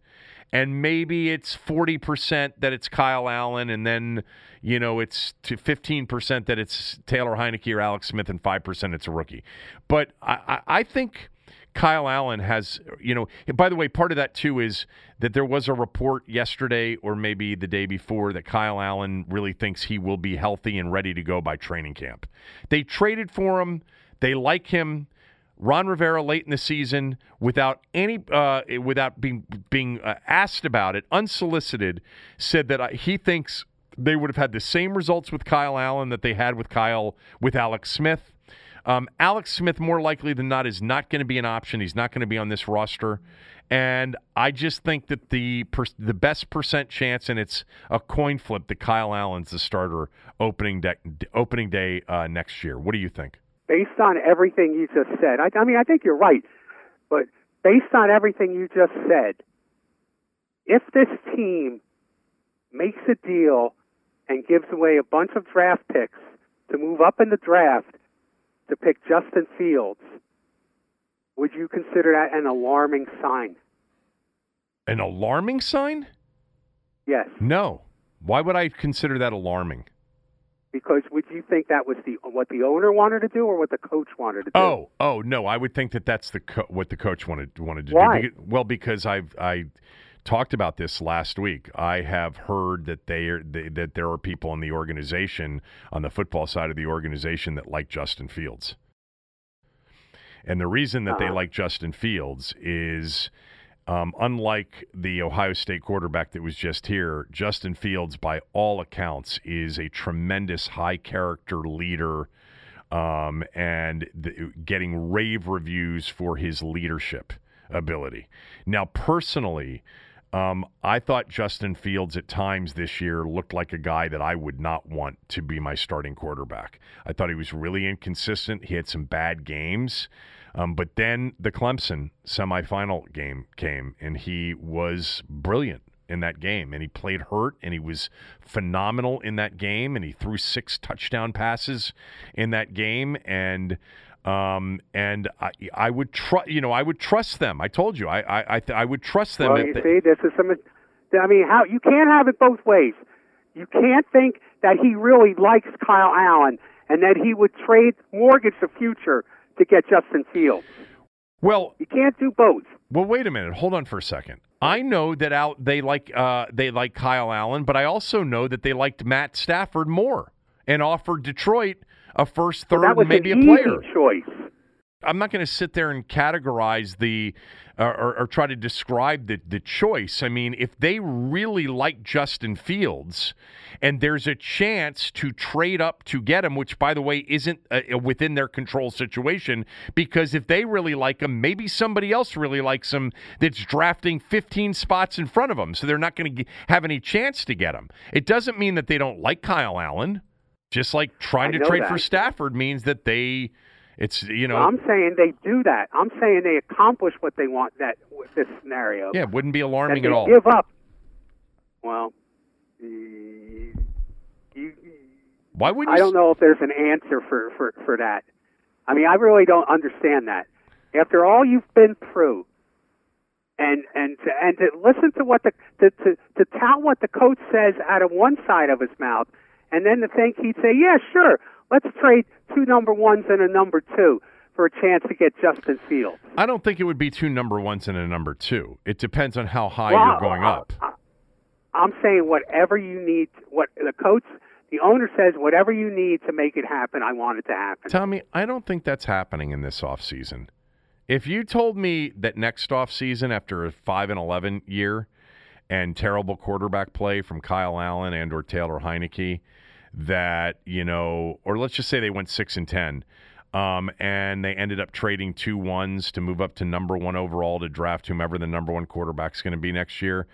and maybe it's 40% that it's Kyle Allen, and then, you know, it's to 15% that it's Taylor Heinicke or Alex Smith, and 5% it's a rookie. But I, I think Kyle Allen has, you know, by the way, part of that too is that there was a report yesterday or maybe the day before that Kyle Allen really thinks he will be healthy and ready to go by training camp. They traded for him, they like him Ron Rivera late in the season, without any, uh, without being being uh, asked about it, unsolicited, said that uh, he thinks they would have had the same results with Kyle Allen that they had with Kyle with Alex Smith. Um, Alex Smith, more likely than not, is not going to be an option. He's not going to be on this roster, and I just think that the per- the best percent chance, and it's a coin flip, that Kyle Allen's the starter opening day opening day uh, next year. What do you think? Based on everything you just said, I, I mean, I think you're right, but based on everything you just said, if this team makes a deal and gives away a bunch of draft picks to move up in the draft to pick Justin Fields, would you consider that an alarming sign? An alarming sign? Yes. No. Why would I consider that alarming? Because would you think that was the what the owner wanted to do or what the coach wanted to do? Oh, oh no, I would think that that's the co- what the coach wanted wanted to Why? do. Well, because I've I talked about this last week. I have heard that they, are, they that there are people in the organization on the football side of the organization that like Justin Fields. And the reason that they Uh-huh. like Justin Fields is um, unlike the Ohio State quarterback that was just here, Justin Fields, by all accounts, is a tremendous high character leader um, and the, getting rave reviews for his leadership ability. Now, personally, um, I thought Justin Fields at times this year looked like a guy that I would not want to be my starting quarterback. I thought he was really inconsistent. He had some bad games. Um, but then the Clemson semifinal game came, and he was brilliant in that game. And he played hurt, and he was phenomenal in that game. And he threw six touchdown passes in that game. And um, and I, I would trust, you know, I would trust them. I told you, I, I, I, th- I would trust them. Well, you they- see, this is some. I mean, how you can't have it both ways. You can't think that he really likes Kyle Allen and that he would trade mortgage the future to get Justin Fields. well, You can't do both. Well, wait a minute. Hold on for a second. I know that out they like uh, they like Kyle Allen, but I also know that they liked Matt Stafford more and offered Detroit a first, third, and maybe a player. choice. I'm not going to sit there and categorize the uh, or, or try to describe the the choice. I mean, if they really like Justin Fields, and there's a chance to trade up to get him, which by the way isn't uh, within their control situation, because if they really like him, maybe somebody else really likes him that's drafting 15 spots in front of them, so they're not going to have any chance to get him. It doesn't mean that they don't like Kyle Allen. Just like trying to trade that. for Stafford means that they. It's you know I'm saying they do that. I'm saying they accomplish what they want that with this scenario. Yeah, it wouldn't be alarming at all. give up. Well, you, you, Why would you? I don't know if there's an answer for, for, for that. I mean, I really don't understand that. After all you've been through, and and to, and to listen to what the to, to to tout what the coach says out of one side of his mouth, and then to think he'd say, "Yeah, sure, let's trade two number ones and a number two for a chance to get Justin Fields." I don't think it would be two number ones and a number two. It depends on how high Well, you're going I- up. I, I'm saying whatever you need, what the coach, the owner says, whatever you need to make it happen, I want it to happen. Tommy, I don't think that's happening in this offseason. If you told me that next offseason, after a 5 and 11 year and terrible quarterback play from Kyle Allen and or Taylor Heinicke, that, you know, or let's just say they went 6 and 10, um, and they ended up trading two ones to move up to number one overall to draft whomever the number one quarterback is going to be next year,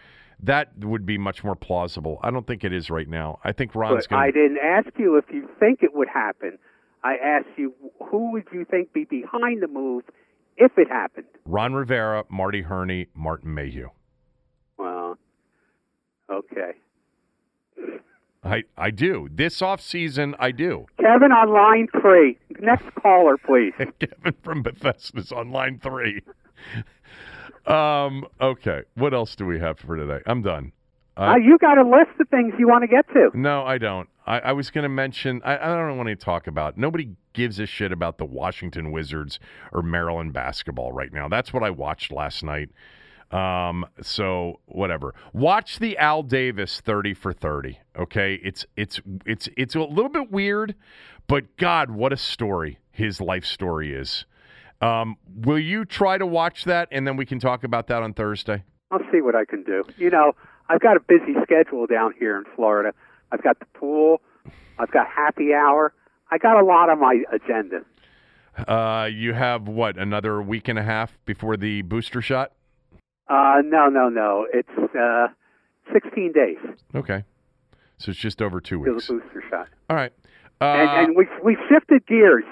that would be much more plausible. I don't think it is right now. I think Ron's going I didn't ask you if you think it would happen. I asked you who would you think be behind the move if it happened. Ron Rivera, Marty Hurney, Martin Mayhew. Well, okay. I, I do. This offseason, I do. Kevin on line three. Next caller, please. [laughs] Kevin from Bethesda's on line three. um, okay. What else do we have for today? I'm done. Uh, you got a list of things you want to get to. No, I don't. I, I was going to mention, I, I don't want to talk about, nobody gives a shit about the Washington Wizards or Maryland basketball right now. That's what I watched last night. Um, so whatever. Watch the Al Davis 30 for 30. Okay. It's, it's, it's, it's a little bit weird, but God, what a story his life story is. Um, will you try to watch that, and then we can talk about that on Thursday? I'll see what I can do. You know, I've got a busy schedule down here in Florida. I've got the pool. I've got happy hour. I got a lot on my agenda. Uh, you have what another week and a half before the booster shot? Uh, no, no, no. It's uh, 16 days Okay, so it's just over two till weeks. the booster shot. All right. Uh, and and we we shifted gears.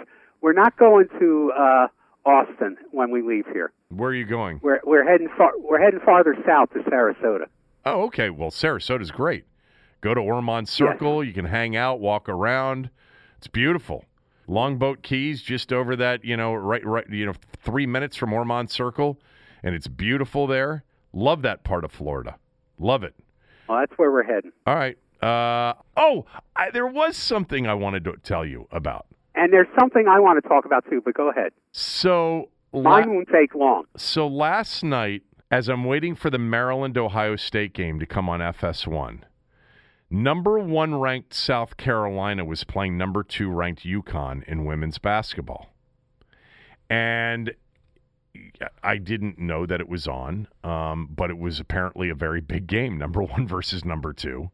We're not going to uh, Austin when we leave here. where are you going? We're we're heading far, we're heading farther south to Sarasota. Oh, okay. Well, Sarasota's great. Go to Ormond Circle. You can hang out, walk around. It's beautiful. Longboat Key's, just over that, you know, right, right, you know, three minutes from Ormond Circle, and it's beautiful there. Love that part of Florida. Love it. Well, that's where we're heading. All right. Uh, oh, I, there was something I wanted to tell you about. And there's something I want to talk about too, but go ahead. So, la- Mine won't take long. so last night, as I'm waiting for the Maryland Ohio State game to come on FS1, number one ranked South Carolina was playing number two ranked UConn in women's basketball. And I didn't know that it was on, um, but it was apparently a very big game, number [laughs] one versus number two.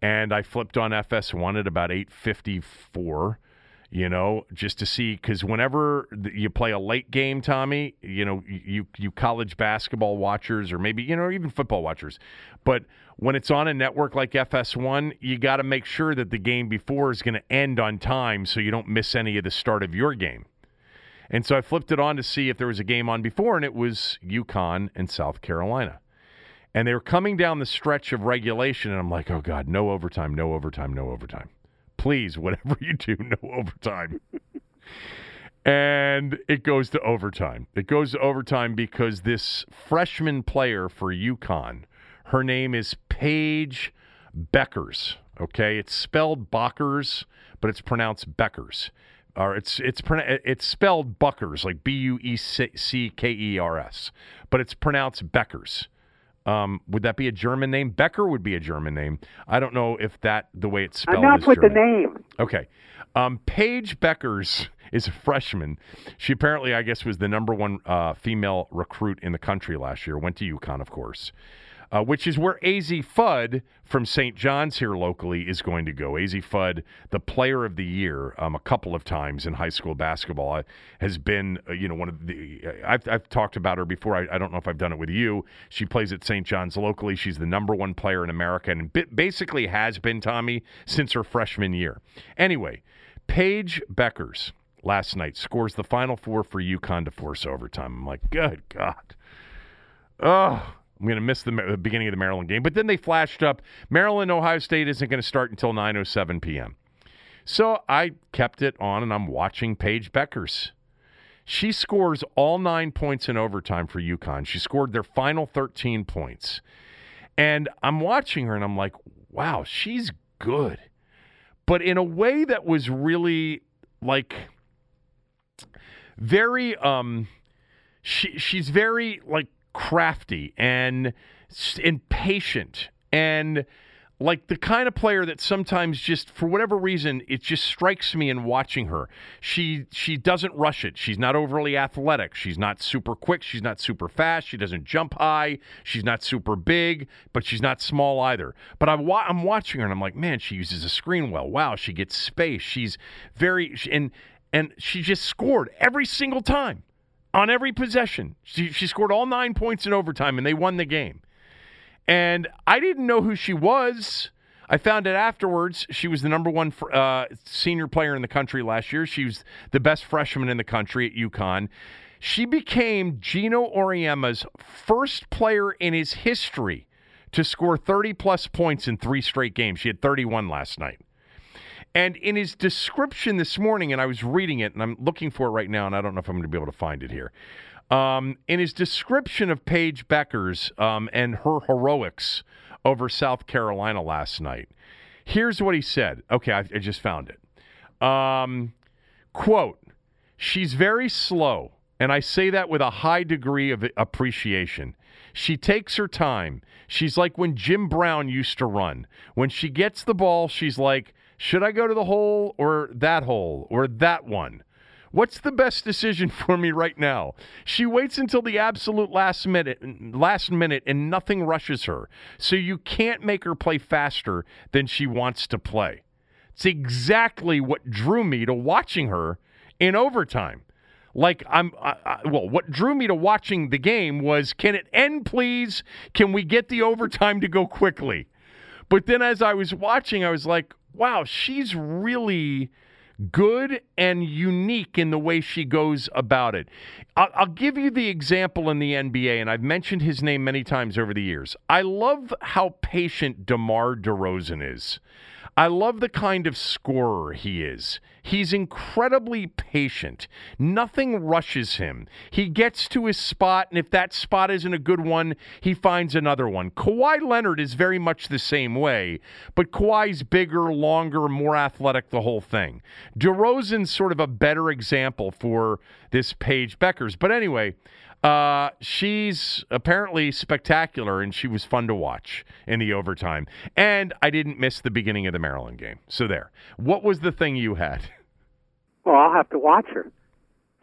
And I flipped on FS1 at about 854 you know, just to see because whenever you play a late game, Tommy, you know, you you college basketball watchers or maybe you know even football watchers, but when it's on a network like FS1, you got to make sure that the game before is going to end on time so you don't miss any of the start of your game. And so I flipped it on to see if there was a game on before, and it was UConn and South Carolina. And they were coming down the stretch of regulation, and I'm like, oh God, no overtime, no overtime, no overtime please, [laughs] whatever you do, no overtime. and it goes to overtime. It goes to overtime because this freshman player for UConn, her name is Paige Bueckers. Okay, it's spelled Bockers, but it's pronounced Beckers. Or it's it's it's spelled Buckers, like B U E C K E R S, but it's pronounced Beckers. Um, would that be a German name? Becker would be a German name. I don't know if that the way it's spelled. Is with the name. Okay. Um, Paige Bueckers [laughs] is a freshman. She apparently, I guess, was the number one uh, female recruit in the country last year. Went to UConn, of course, uh, which is where Azzi Fudd from St. John's here locally is going to go. Azzi Fudd, the player of the year, um, a couple of times in high school basketball, uh, has been, uh, you know, one of the. Uh, I've, I've talked about her before. I, I don't know if I've done it with you. She plays at St. John's locally. She's the number one player in America and basically has been, Tommy, since her freshman year. Anyway, Paige Bueckers last night scores the final four for UConn to force overtime. I'm like, good God. Oh, I'm going to miss the, the beginning of the Maryland game. But then they flashed up Maryland, Ohio State isn't going to start until 9.07 p.m. So I kept it on and I'm watching Paige Bueckers. She scores all nine points in overtime for UConn. She scored their final 13 points. And I'm watching her and I'm like, wow, she's good. But in a way that was really like very um she she's very like crafty and impatient and like the kind of player that sometimes just for whatever reason it just strikes me in watching her. She she doesn't rush it. She's not overly athletic. She's not super quick. She's not super fast. She doesn't jump high. She's not super big but she's not small either. But I'm, wa- I'm watching her and I'm like man she uses a screen well. Wow she gets space. She's very and and she just scored every single time on every possession she, she scored all nine points in overtime and they won the game and I didn't know who she was. I found it afterwards she was the number one uh, senior player in the country last year. She was the best freshman in the country at UConn. She became Geno Auriemma's first player in his history to score 30 plus points in three straight games. She had 31 last night. And in his description this morning, and I was reading it, and I'm looking for it right now, and I don't know if I'm going to be able to find it here. Um, in his description of Paige Bueckers um, and her heroics over South Carolina last night, here's what he said. Okay, I, I just found it. Um, quote, she's very slow, and I say that with a high degree of appreciation. She takes her time. She's like when Jim Brown used to run. When she gets the ball, she's like, should I go to the hole or that hole or that one? What's the best decision [laughs] for me right now? She waits until the absolute last minute, last minute, and nothing rushes her. So you can't make her play faster than she wants to play. It's exactly what drew me to watching her in overtime. Like I'm, I, I, well, what drew me to watching the game was, can it end, please? Can we get the overtime to go quickly? But then as I was watching, I was like, wow, she's really good and unique in the way she goes about it. I'll, I'll, give you the example in the NBA, and I've mentioned his name many times over the years. I love how patient DeMar DeRozan is. I love the kind of scorer he is. He's incredibly patient. Nothing rushes him. He gets to his spot, and if that spot isn't a good one, he finds another one. Kawhi Leonard is very much the same way, but Kawhi's bigger, longer, more athletic, the whole thing. DeRozan's sort of a better example for this Paige Bueckers. But anyway, uh, she's apparently spectacular, and she was fun to watch in the overtime. And I didn't miss the beginning of the Maryland game. So there. What was the thing you had? Well, I'll have to watch her.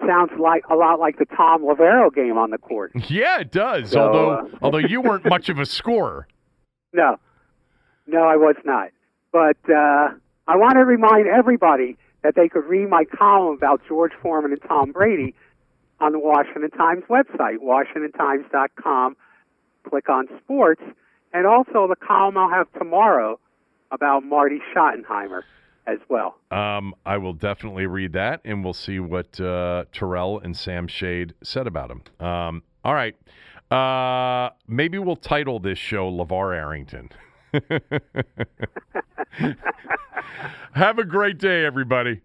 Sounds like a lot like the Thom Loverro game on the court. [laughs] Yeah, it does. So, although, uh, [laughs] although you weren't much of a scorer. No, no, I was not. But uh, I want to remind everybody that they could read my column about George Foreman and Tom Brady on the Washington Times website, WashingtonTimes.com. Click on sports, and also the column I'll have tomorrow about Marty Schottenheimer as well. Um, I will definitely read that, and we'll see what uh, Terrell and Sam Shade said about him. Um, all right. Uh, maybe we'll title this show LaVar Arrington. [laughs] [laughs] Have a great day, everybody.